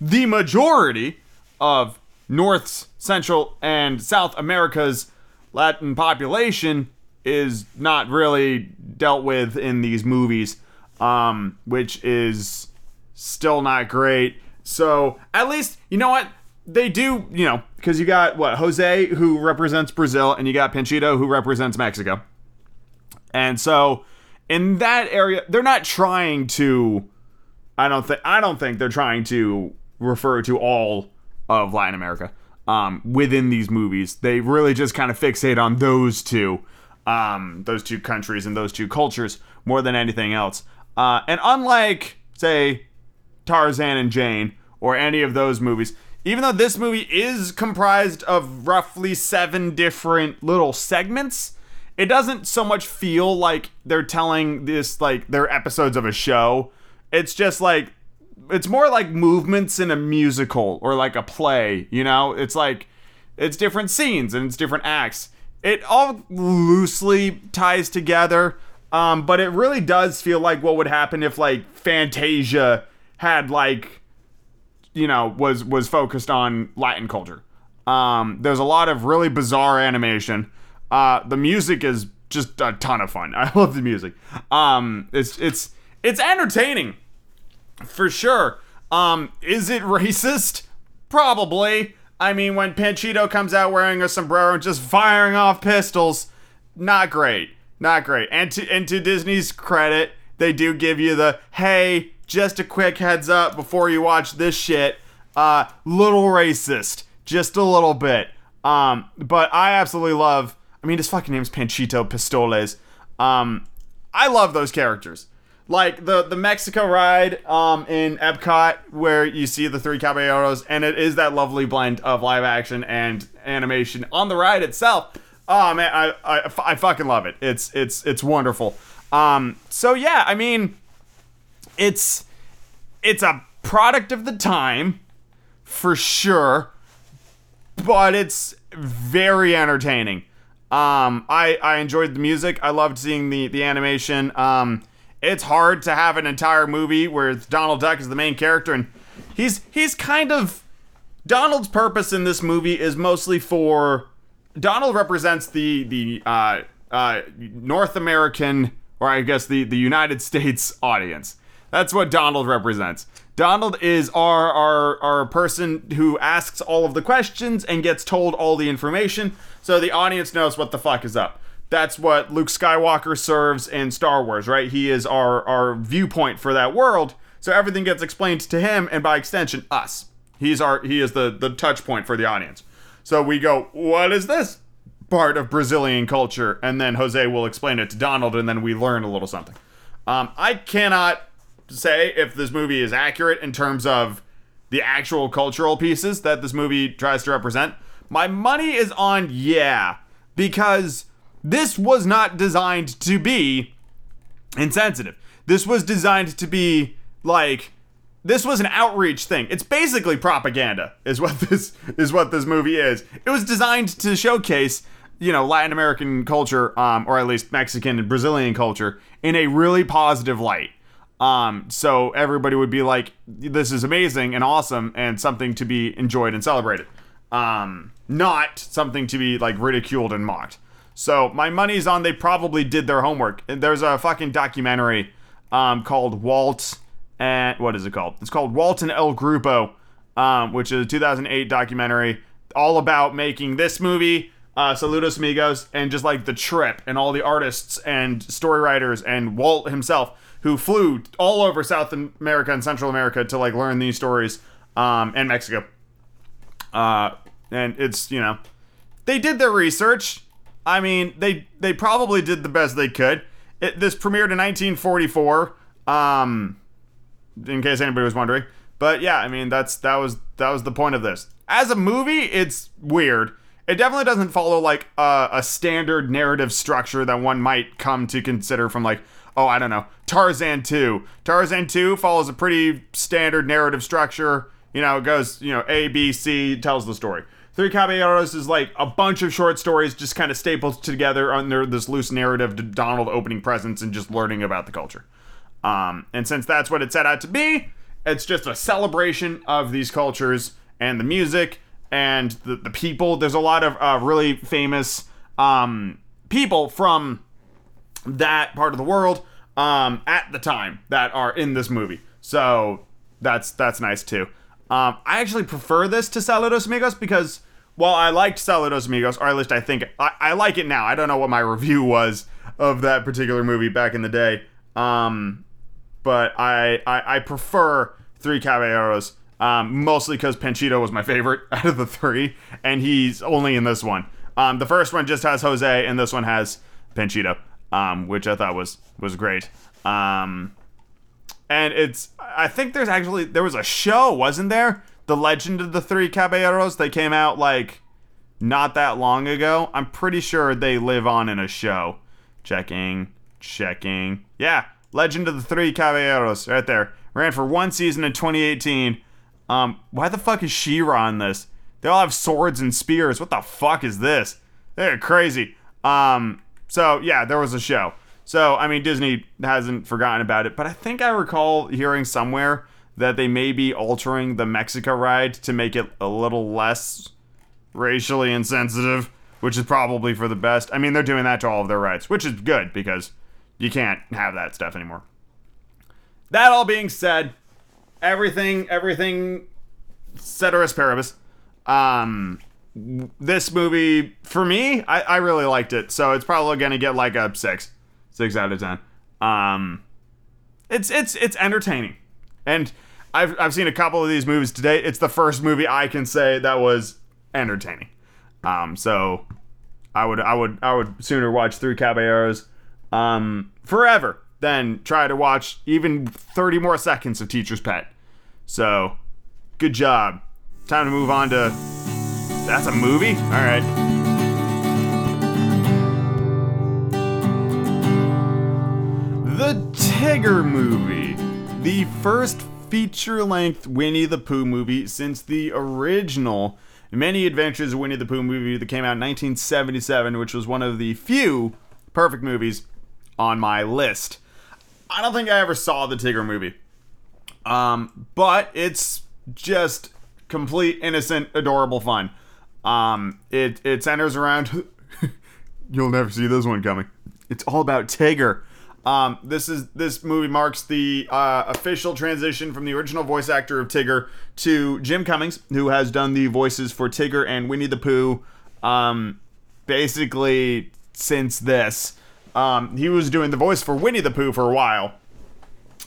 the majority of North, Central, and South America's Latin population is not really dealt with in these movies, um, which is still not great. So at least you know what they do, you know, because you got what Jose who represents Brazil, and you got Panchito who represents Mexico, and so in that area they're not trying to. I don't think I don't think they're trying to refer to all of Latin America um, within these movies. They really just kind of fixate on those two, um, those two countries and those two cultures more than anything else. Uh, and unlike, say, Tarzan and Jane or any of those movies, even though this movie is comprised of roughly seven different little segments, it doesn't so much feel like they're telling this like they're episodes of a show. It's just like it's more like movements in a musical or like a play, you know? It's like it's different scenes and it's different acts. It all loosely ties together, um, but it really does feel like what would happen if like Fantasia had like you know was was focused on Latin culture. Um, there's a lot of really bizarre animation. Uh, the music is just a ton of fun. I love the music. Um, it's it's it's entertaining for sure. Um, is it racist? Probably. I mean, when Panchito comes out wearing a sombrero and just firing off pistols, not great. Not great. And to and to Disney's credit, they do give you the hey, just a quick heads up before you watch this shit. Uh, little racist, just a little bit. Um, but I absolutely love. I mean, his fucking name's Panchito Pistoles. Um, I love those characters like the the Mexico ride um in Epcot where you see the three caballeros and it is that lovely blend of live action and animation on the ride itself. Oh man, I I, I fucking love it. It's it's it's wonderful. Um so yeah, I mean it's it's a product of the time for sure, but it's very entertaining. Um I I enjoyed the music. I loved seeing the the animation. Um it's hard to have an entire movie where Donald Duck is the main character and he's he's kind of Donald's purpose in this movie is mostly for Donald represents the the uh, uh, North American or I guess the the United States audience. That's what Donald represents. Donald is our, our our person who asks all of the questions and gets told all the information, so the audience knows what the fuck is up that's what Luke Skywalker serves in Star Wars, right? He is our our viewpoint for that world. So everything gets explained to him and by extension us. He's our he is the the touch point for the audience. So we go, "What is this?" part of Brazilian culture and then Jose will explain it to Donald and then we learn a little something. Um, I cannot say if this movie is accurate in terms of the actual cultural pieces that this movie tries to represent. My money is on yeah because this was not designed to be insensitive. This was designed to be like this was an outreach thing. It's basically propaganda is what this is what this movie is. It was designed to showcase, you know, Latin American culture um or at least Mexican and Brazilian culture in a really positive light. Um so everybody would be like this is amazing and awesome and something to be enjoyed and celebrated. Um not something to be like ridiculed and mocked. So my money's on they probably did their homework. There's a fucking documentary um, called Walt and what is it called? It's called Walt and El Grupo, um, which is a 2008 documentary all about making this movie, uh, Saludos Amigos, and just like the trip and all the artists and story writers and Walt himself who flew all over South America and Central America to like learn these stories um, and Mexico. Uh, and it's you know they did their research I mean, they they probably did the best they could. It, this premiered in 1944. Um, in case anybody was wondering. But yeah, I mean that's that was that was the point of this. As a movie, it's weird. It definitely doesn't follow like a, a standard narrative structure that one might come to consider from like oh I don't know Tarzan 2. Tarzan 2 follows a pretty standard narrative structure. You know, it goes you know A B C tells the story. Three Caballeros is like a bunch of short stories just kind of stapled together under this loose narrative to Donald opening presents and just learning about the culture. Um, and since that's what it set out to be, it's just a celebration of these cultures and the music and the, the people. There's a lot of uh, really famous um, people from that part of the world um, at the time that are in this movie. So that's that's nice too. Um, I actually prefer this to Saludos Amigos because while I liked Saludos Amigos, or at least I think I, I like it now. I don't know what my review was of that particular movie back in the day. Um, but I, I, I prefer Three Caballeros um, mostly because Panchito was my favorite out of the three, and he's only in this one. Um, the first one just has Jose, and this one has Panchito, um, which I thought was was great. Um, and it's I think there's actually there was a show, wasn't there? The Legend of the Three Caballeros. They came out like not that long ago. I'm pretty sure they live on in a show. Checking, checking. Yeah, Legend of the Three Caballeros, right there. Ran for one season in 2018. Um, why the fuck is She-Ra in this? They all have swords and spears. What the fuck is this? They're crazy. Um, so yeah, there was a show. So I mean, Disney hasn't forgotten about it, but I think I recall hearing somewhere that they may be altering the Mexico ride to make it a little less racially insensitive, which is probably for the best. I mean, they're doing that to all of their rides, which is good because you can't have that stuff anymore. That all being said, everything, everything, ceteris paribus. Um, this movie for me, I, I really liked it, so it's probably gonna get like a six, six out of ten. Um, it's it's it's entertaining, and I've I've seen a couple of these movies today. It's the first movie I can say that was entertaining. Um, so I would I would I would sooner watch Three Caballeros, um, forever than try to watch even 30 more seconds of Teacher's Pet. So, good job. Time to move on to. That's a movie? Alright. The Tigger Movie. The first feature length Winnie the Pooh movie since the original Many Adventures of Winnie the Pooh movie that came out in 1977, which was one of the few perfect movies on my list. I don't think I ever saw the Tigger movie. Um, but it's just complete innocent, adorable fun. Um, it it centers around. you'll never see this one coming. It's all about Tigger. Um, this is this movie marks the uh, official transition from the original voice actor of Tigger to Jim Cummings, who has done the voices for Tigger and Winnie the Pooh. Um, basically, since this, um, he was doing the voice for Winnie the Pooh for a while,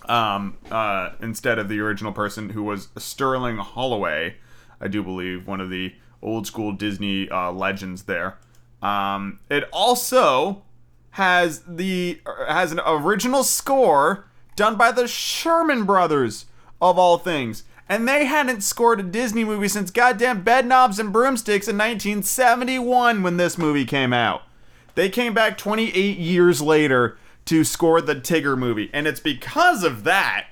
um, uh, instead of the original person who was Sterling Holloway, I do believe, one of the old school Disney uh, legends there. Um, it also has the has an original score done by the Sherman Brothers of all things. And they hadn't scored a Disney movie since goddamn Bedknobs and Broomsticks in 1971 when this movie came out. They came back 28 years later to score the Tigger movie. And it's because of that,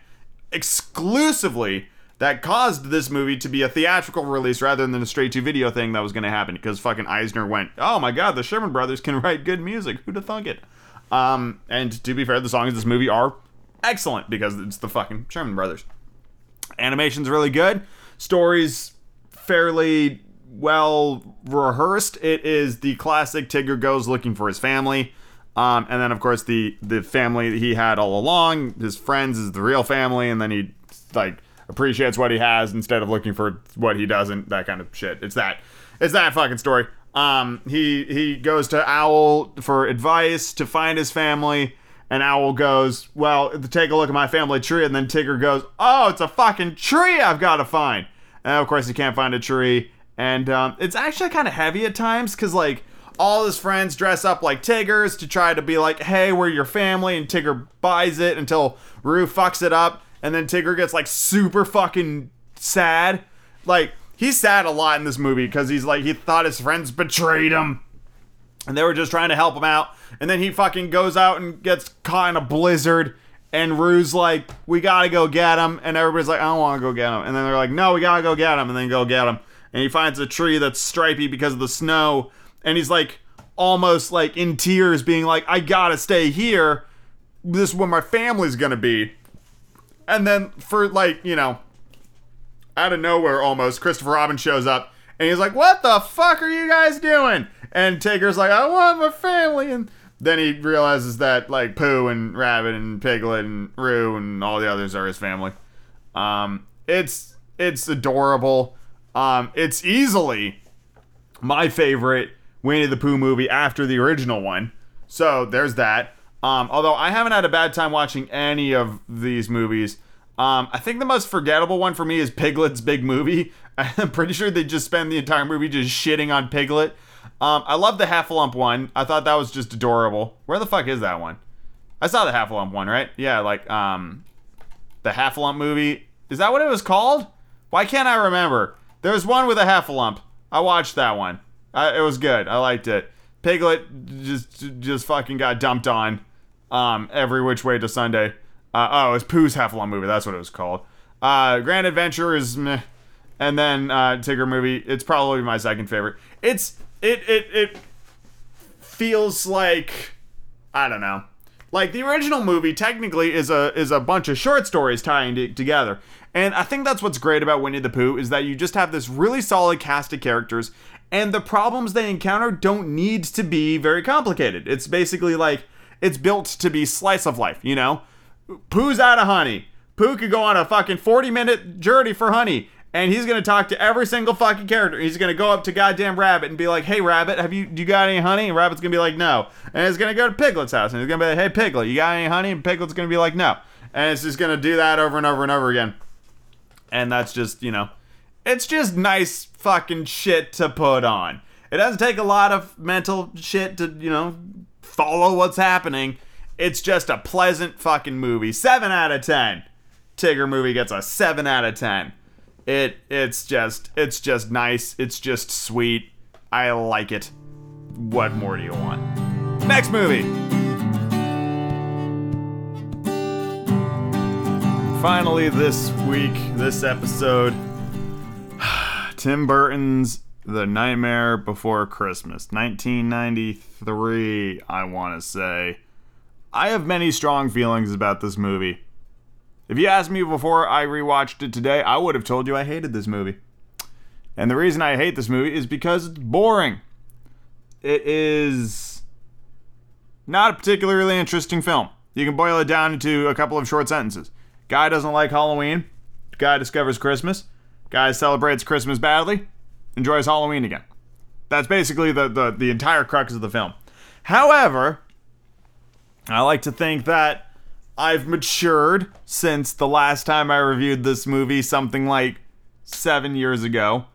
exclusively, that caused this movie to be a theatrical release rather than a straight to video thing that was going to happen. Because fucking Eisner went, oh my god, the Sherman Brothers can write good music. Who'd have thunk it? Um, and to be fair, the songs in this movie are excellent because it's the fucking Sherman Brothers. Animation's really good. Story's fairly well rehearsed. It is the classic Tigger goes looking for his family. Um, and then of course the the family that he had all along, his friends is the real family, and then he like appreciates what he has instead of looking for what he doesn't. That kind of shit. It's that. It's that fucking story. Um, he he goes to Owl for advice to find his family, and Owl goes, "Well, take a look at my family tree." And then Tigger goes, "Oh, it's a fucking tree I've got to find." And of course, he can't find a tree, and um, it's actually kind of heavy at times because like all his friends dress up like Tiggers to try to be like, "Hey, we're your family," and Tigger buys it until Roo fucks it up, and then Tigger gets like super fucking sad, like he's sad a lot in this movie because he's like he thought his friends betrayed him. And they were just trying to help him out. And then he fucking goes out and gets caught in a blizzard. And Roo's like we gotta go get him. And everybody's like I don't want to go get him. And then they're like no we gotta go get him and then go get him. And he finds a tree that's stripy because of the snow. And he's like almost like in tears being like I gotta stay here. This is where my family's gonna be and then for like you know out of nowhere almost, Christopher Robin shows up and he's like, What the fuck are you guys doing? And Tigger's like, I want my family. And then he realizes that like Pooh and Rabbit and Piglet and Roo and all the others are his family. Um, it's it's adorable. Um, it's easily my favorite Winnie the Pooh movie after the original one. So there's that. Um, although I haven't had a bad time watching any of these movies. Um, I think the most forgettable one for me is Piglet's Big Movie. I'm pretty sure they just spend the entire movie just shitting on Piglet. Um, I love the Heffalump one. I thought that was just adorable. Where the fuck is that one? I saw the Heffalump one, right? Yeah, like um, the Lump movie. Is that what it was called? Why can't I remember? There was one with a Heffalump. I watched that one. I, it was good. I liked it. Piglet just just fucking got dumped on um, every which way to Sunday. Uh, oh, it was Pooh's Heffalump movie. That's what it was called. Uh, Grand Adventure is meh. And then uh, Tigger movie. It's probably my second favorite. It's it it it feels like I don't know. Like the original movie technically is a is a bunch of short stories tying t- together. And I think that's what's great about Winnie the Pooh is that you just have this really solid cast of characters and the problems they encounter don't need to be very complicated. It's basically like it's built to be slice of life, you know? Pooh's out of honey. Pooh could go on a fucking 40 minute journey for honey and he's gonna talk to every single fucking character. He's gonna go up to goddamn Rabbit and be like, "Hey, Rabbit, have you you got any honey?" And Rabbit's gonna be like, "No." And he's gonna go to Piglet's house and he's gonna be like, "Hey, Piglet, you got any honey?" And Piglet's gonna be like, "No." And it's just gonna do that over and over and over again. And that's just you know, it's just nice fucking shit to put on. It doesn't take a lot of mental shit to you know follow what's happening. It's just a pleasant fucking movie. Seven out of ten. Tigger movie gets a seven out of ten. It it's just it's just nice. It's just sweet. I like it. What more do you want? Next movie. Finally this week, this episode, Tim Burton's The Nightmare Before Christmas, 1993, I want to say. I have many strong feelings about this movie. If you asked me before I rewatched it today, I would have told you I hated this movie. And the reason I hate this movie is because it's boring. It is not a particularly interesting film. You can boil it down into a couple of short sentences. Guy doesn't like Halloween. Guy discovers Christmas. Guy celebrates Christmas badly. Enjoys Halloween again. That's basically the, the, the entire crux of the film. However, I like to think that I've matured since the last time I reviewed this movie, something like seven years ago.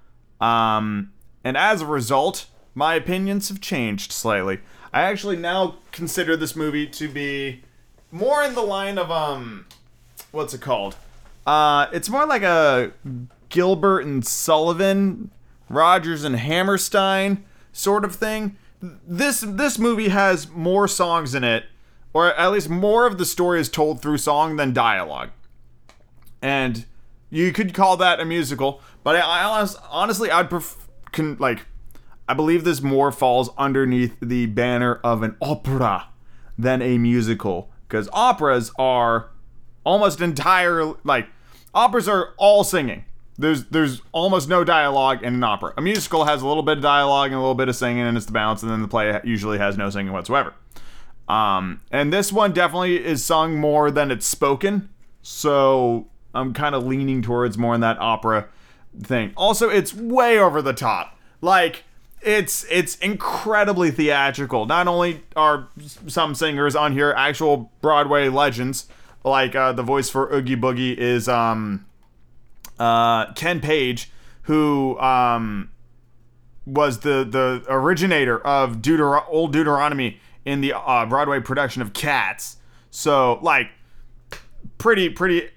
Um, and as a result, my opinions have changed slightly. I actually now consider this movie to be more in the line of um, what's it called? Uh, it's more like a Gilbert and Sullivan, Rodgers and Hammerstein sort of thing. This this movie has more songs in it or at least more of the story is told through song than dialogue. And you could call that a musical, but I, I honestly, I'd pref- can, like, I believe this more falls underneath the banner of an opera than a musical, because operas are almost entire like operas are all singing. There's there's almost no dialogue in an opera. A musical has a little bit of dialogue and a little bit of singing, and it's the balance, and then the play usually has no singing whatsoever. Um, and this one definitely is sung more than it's spoken. So I'm kind of leaning towards more in that opera thing. Also, it's way over the top. Like it's it's incredibly theatrical. Not only are some singers on here actual Broadway legends, like uh, the voice for Oogie Boogie is um, uh, Ken Page, who um, was the the originator of Deuter- Old Deuteronomy in the uh, Broadway production of Cats. So like pretty pretty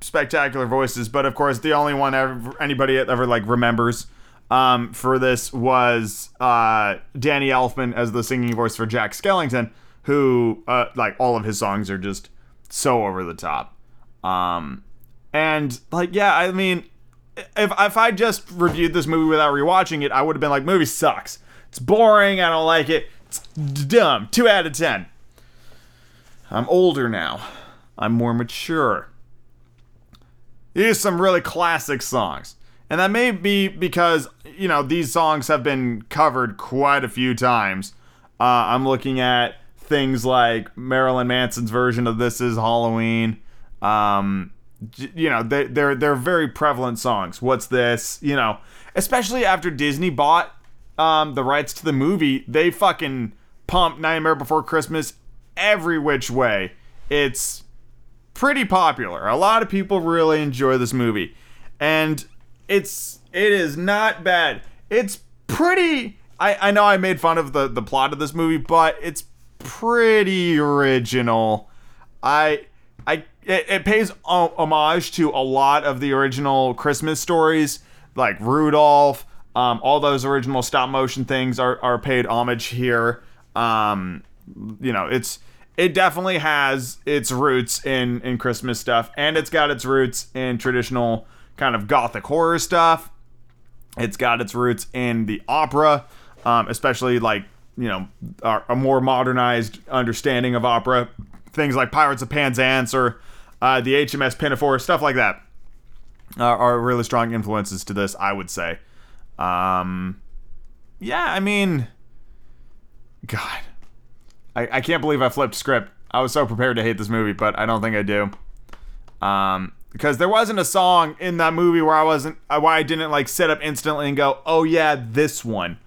spectacular voices, but of course the only one ever anybody ever like remembers um, for this was uh, Danny Elfman as the singing voice for Jack Skellington, who uh, like all of his songs are just so over the top. Um, and like yeah, I mean, if if I just reviewed this movie without rewatching it, I would have been like, movie sucks. It's boring. I don't like it. It's dumb. Two out of ten. I'm older now. I'm more mature. Here's some really classic songs. And that may be because, you know, these songs have been covered quite a few times. Uh, I'm looking at things like Marilyn Manson's version of This Is Halloween. Um, you know, they, they're, they're very prevalent songs. What's this? You know, especially after Disney bought um, the rights to the movie, they fucking pumped Nightmare Before Christmas every which way. It's pretty popular. A lot of people really enjoy this movie. And it's it is not bad. It's pretty I, I know I made fun of the, the plot of this movie, but it's pretty original. I I it, it pays homage to a lot of the original Christmas stories, like Rudolph. Um, all those original stop motion things are, are paid homage here. Um, you know, it's it definitely has its roots in in Christmas stuff, and it's got its roots in traditional kind of gothic horror stuff. It's got its roots in the opera, um, especially like you know a, a more modernized understanding of opera, things like Pirates of Penzance or uh, the HMS Pinafore, stuff like that, are, are really strong influences to this. I would say. Um, yeah, I mean, God, I, I can't believe I flipped script. I was so prepared to hate this movie, but I don't think I do. Um, because there wasn't a song in that movie where I wasn't, uh, why I didn't like sit up instantly and go, oh yeah, this one.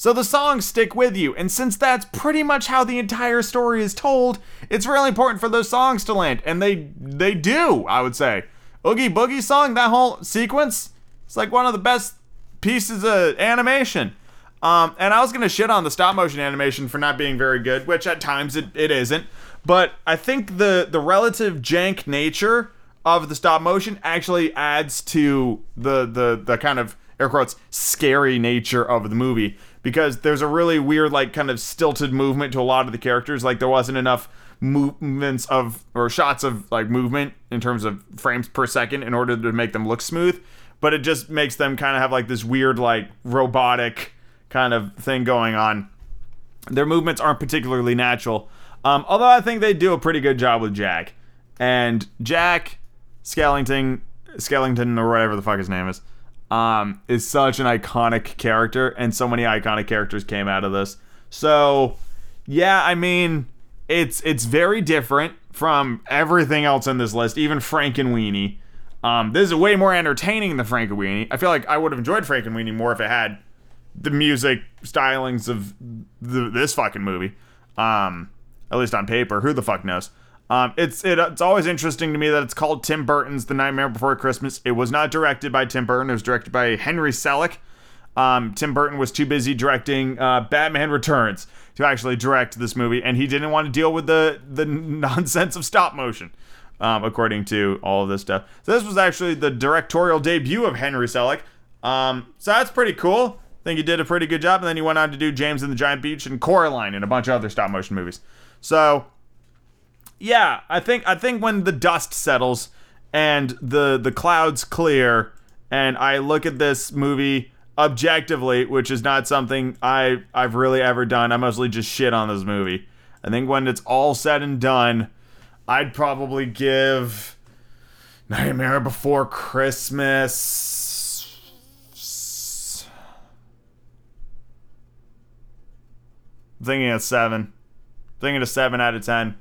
So the songs stick with you, and since that's pretty much how the entire story is told, it's really important for those songs to land, and they they do. I would say, Oogie Boogie song, that whole sequence, it's like one of the best pieces of animation. Um, and I was gonna shit on the stop motion animation for not being very good, which at times it, it isn't. But I think the the relative jank nature of the stop motion actually adds to the the the kind of air quotes scary nature of the movie because there's a really weird like kind of stilted movement to a lot of the characters. Like there wasn't enough movements of or shots of like movement in terms of frames per second in order to make them look smooth. But it just makes them kind of have like this weird like robotic kind of thing going on. Their movements aren't particularly natural. Um, although I think they do a pretty good job with Jack. And Jack Skellington, Skellington or whatever the fuck his name is, um, is such an iconic character, and so many iconic characters came out of this. So, yeah, I mean, it's it's very different from everything else in this list, even Frankenweenie. Um, this is way more entertaining than Frankenweenie. I feel like I would have enjoyed Frankenweenie more if it had the music stylings of the, this fucking movie. Um, at least on paper. Who the fuck knows? Um, it's it, it's always interesting to me that it's called Tim Burton's The Nightmare Before Christmas. It was not directed by Tim Burton. It was directed by Henry Selick. Um, Tim Burton was too busy directing uh, Batman Returns to actually direct this movie, and he didn't want to deal with the the nonsense of stop motion, um, according to all of this stuff. So this was actually the directorial debut of Henry Selick. Um, so that's pretty cool. I think he did a pretty good job, and then he went on to do James and the Giant Peach and Coraline and a bunch of other stop motion movies. So yeah, I think I think when the dust settles and the the clouds clear and I look at this movie objectively, which is not something I I've really ever done. I mostly just shit on this movie. I think when it's all said and done, I'd probably give Nightmare Before Christmas I'm thinking a 7. I'm thinking a 7 out of 10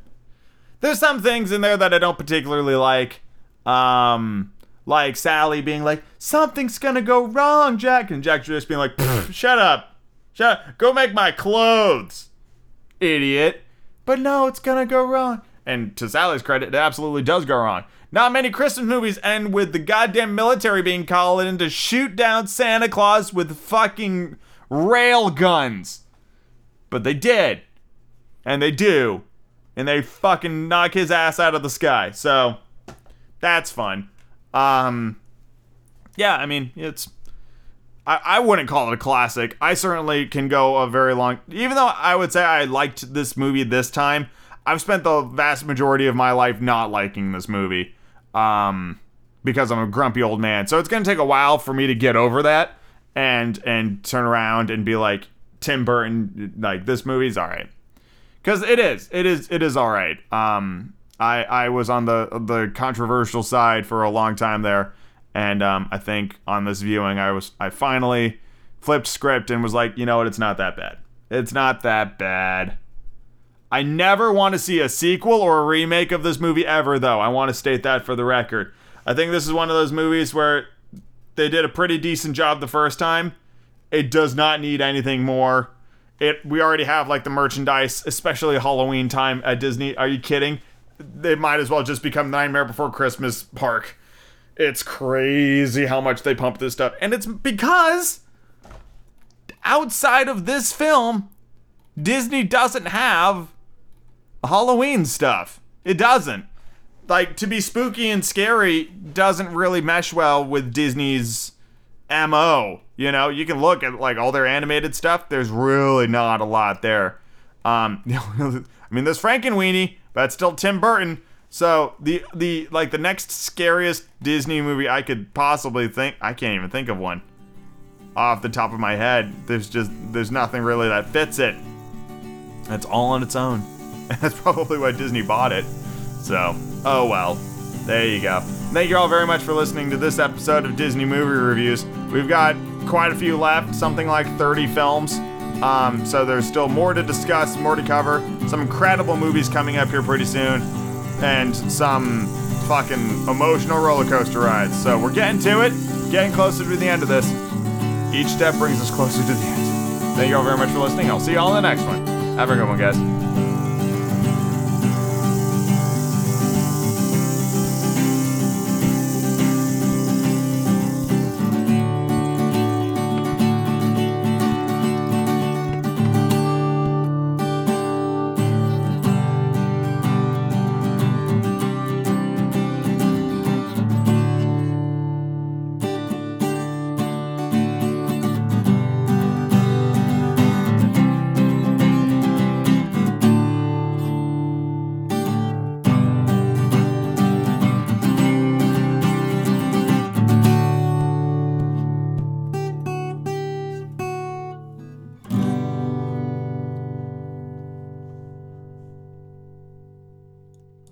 there's some things in there that I don't particularly like. Um, like Sally being like, something's gonna go wrong, Jack, and Jack just being like, shut up, shut up, go make my clothes, idiot. But no, it's gonna go wrong. And to Sally's credit, it absolutely does go wrong. Not many Christmas movies end with the goddamn military being called in to shoot down Santa Claus with fucking rail guns. But they did. And they do and they fucking knock his ass out of the sky. So that's fun. Um, yeah, I mean it's. I, I wouldn't call it a classic. I certainly can go a very long. Even though I would say I liked this movie this time, I've spent the vast majority of my life not liking this movie. Um, because I'm a grumpy old man. So it's gonna take a while for me to get over that and and turn around and be like Tim Burton. Like this movie's all right because it is it is it is all right um i i was on the the controversial side for a long time there And um, I think on this viewing, I was I finally flipped script and was like, you know what, it's not that bad. It's not that bad. I never want to see a sequel or a remake of this movie ever, though. I want to state that for the record. I think this is one of those movies where they did a pretty decent job the first time. It does not need anything more. It we already have like the merchandise, especially Halloween time at Disney. Are you kidding? They might as well just become Nightmare Before Christmas Park. It's crazy how much they pump this stuff. And it's because outside of this film, Disney doesn't have Halloween stuff. It doesn't. Like to be spooky and scary doesn't really mesh well with Disney's MO. You know, you can look at like all their animated stuff. There's really not a lot there. Um, I mean, there's Frankenweenie, but it's still Tim Burton. So the the like the next scariest Disney movie I could possibly think I can't even think of one off the top of my head. There's just there's nothing really that fits it. It's all on its own. That's probably why Disney bought it. So, oh well. There you go. Thank you all very much for listening to this episode of Disney Movie Reviews. We've got quite a few left, something like 30 films. Um, so there's still more to discuss, more to cover. Some incredible movies coming up here pretty soon, and some fucking emotional roller coaster rides. So we're getting to it, getting closer to the end of this. Each step brings us closer to the end. Thank you all very much for listening. I'll see you all in the next one. Have a good one, guys.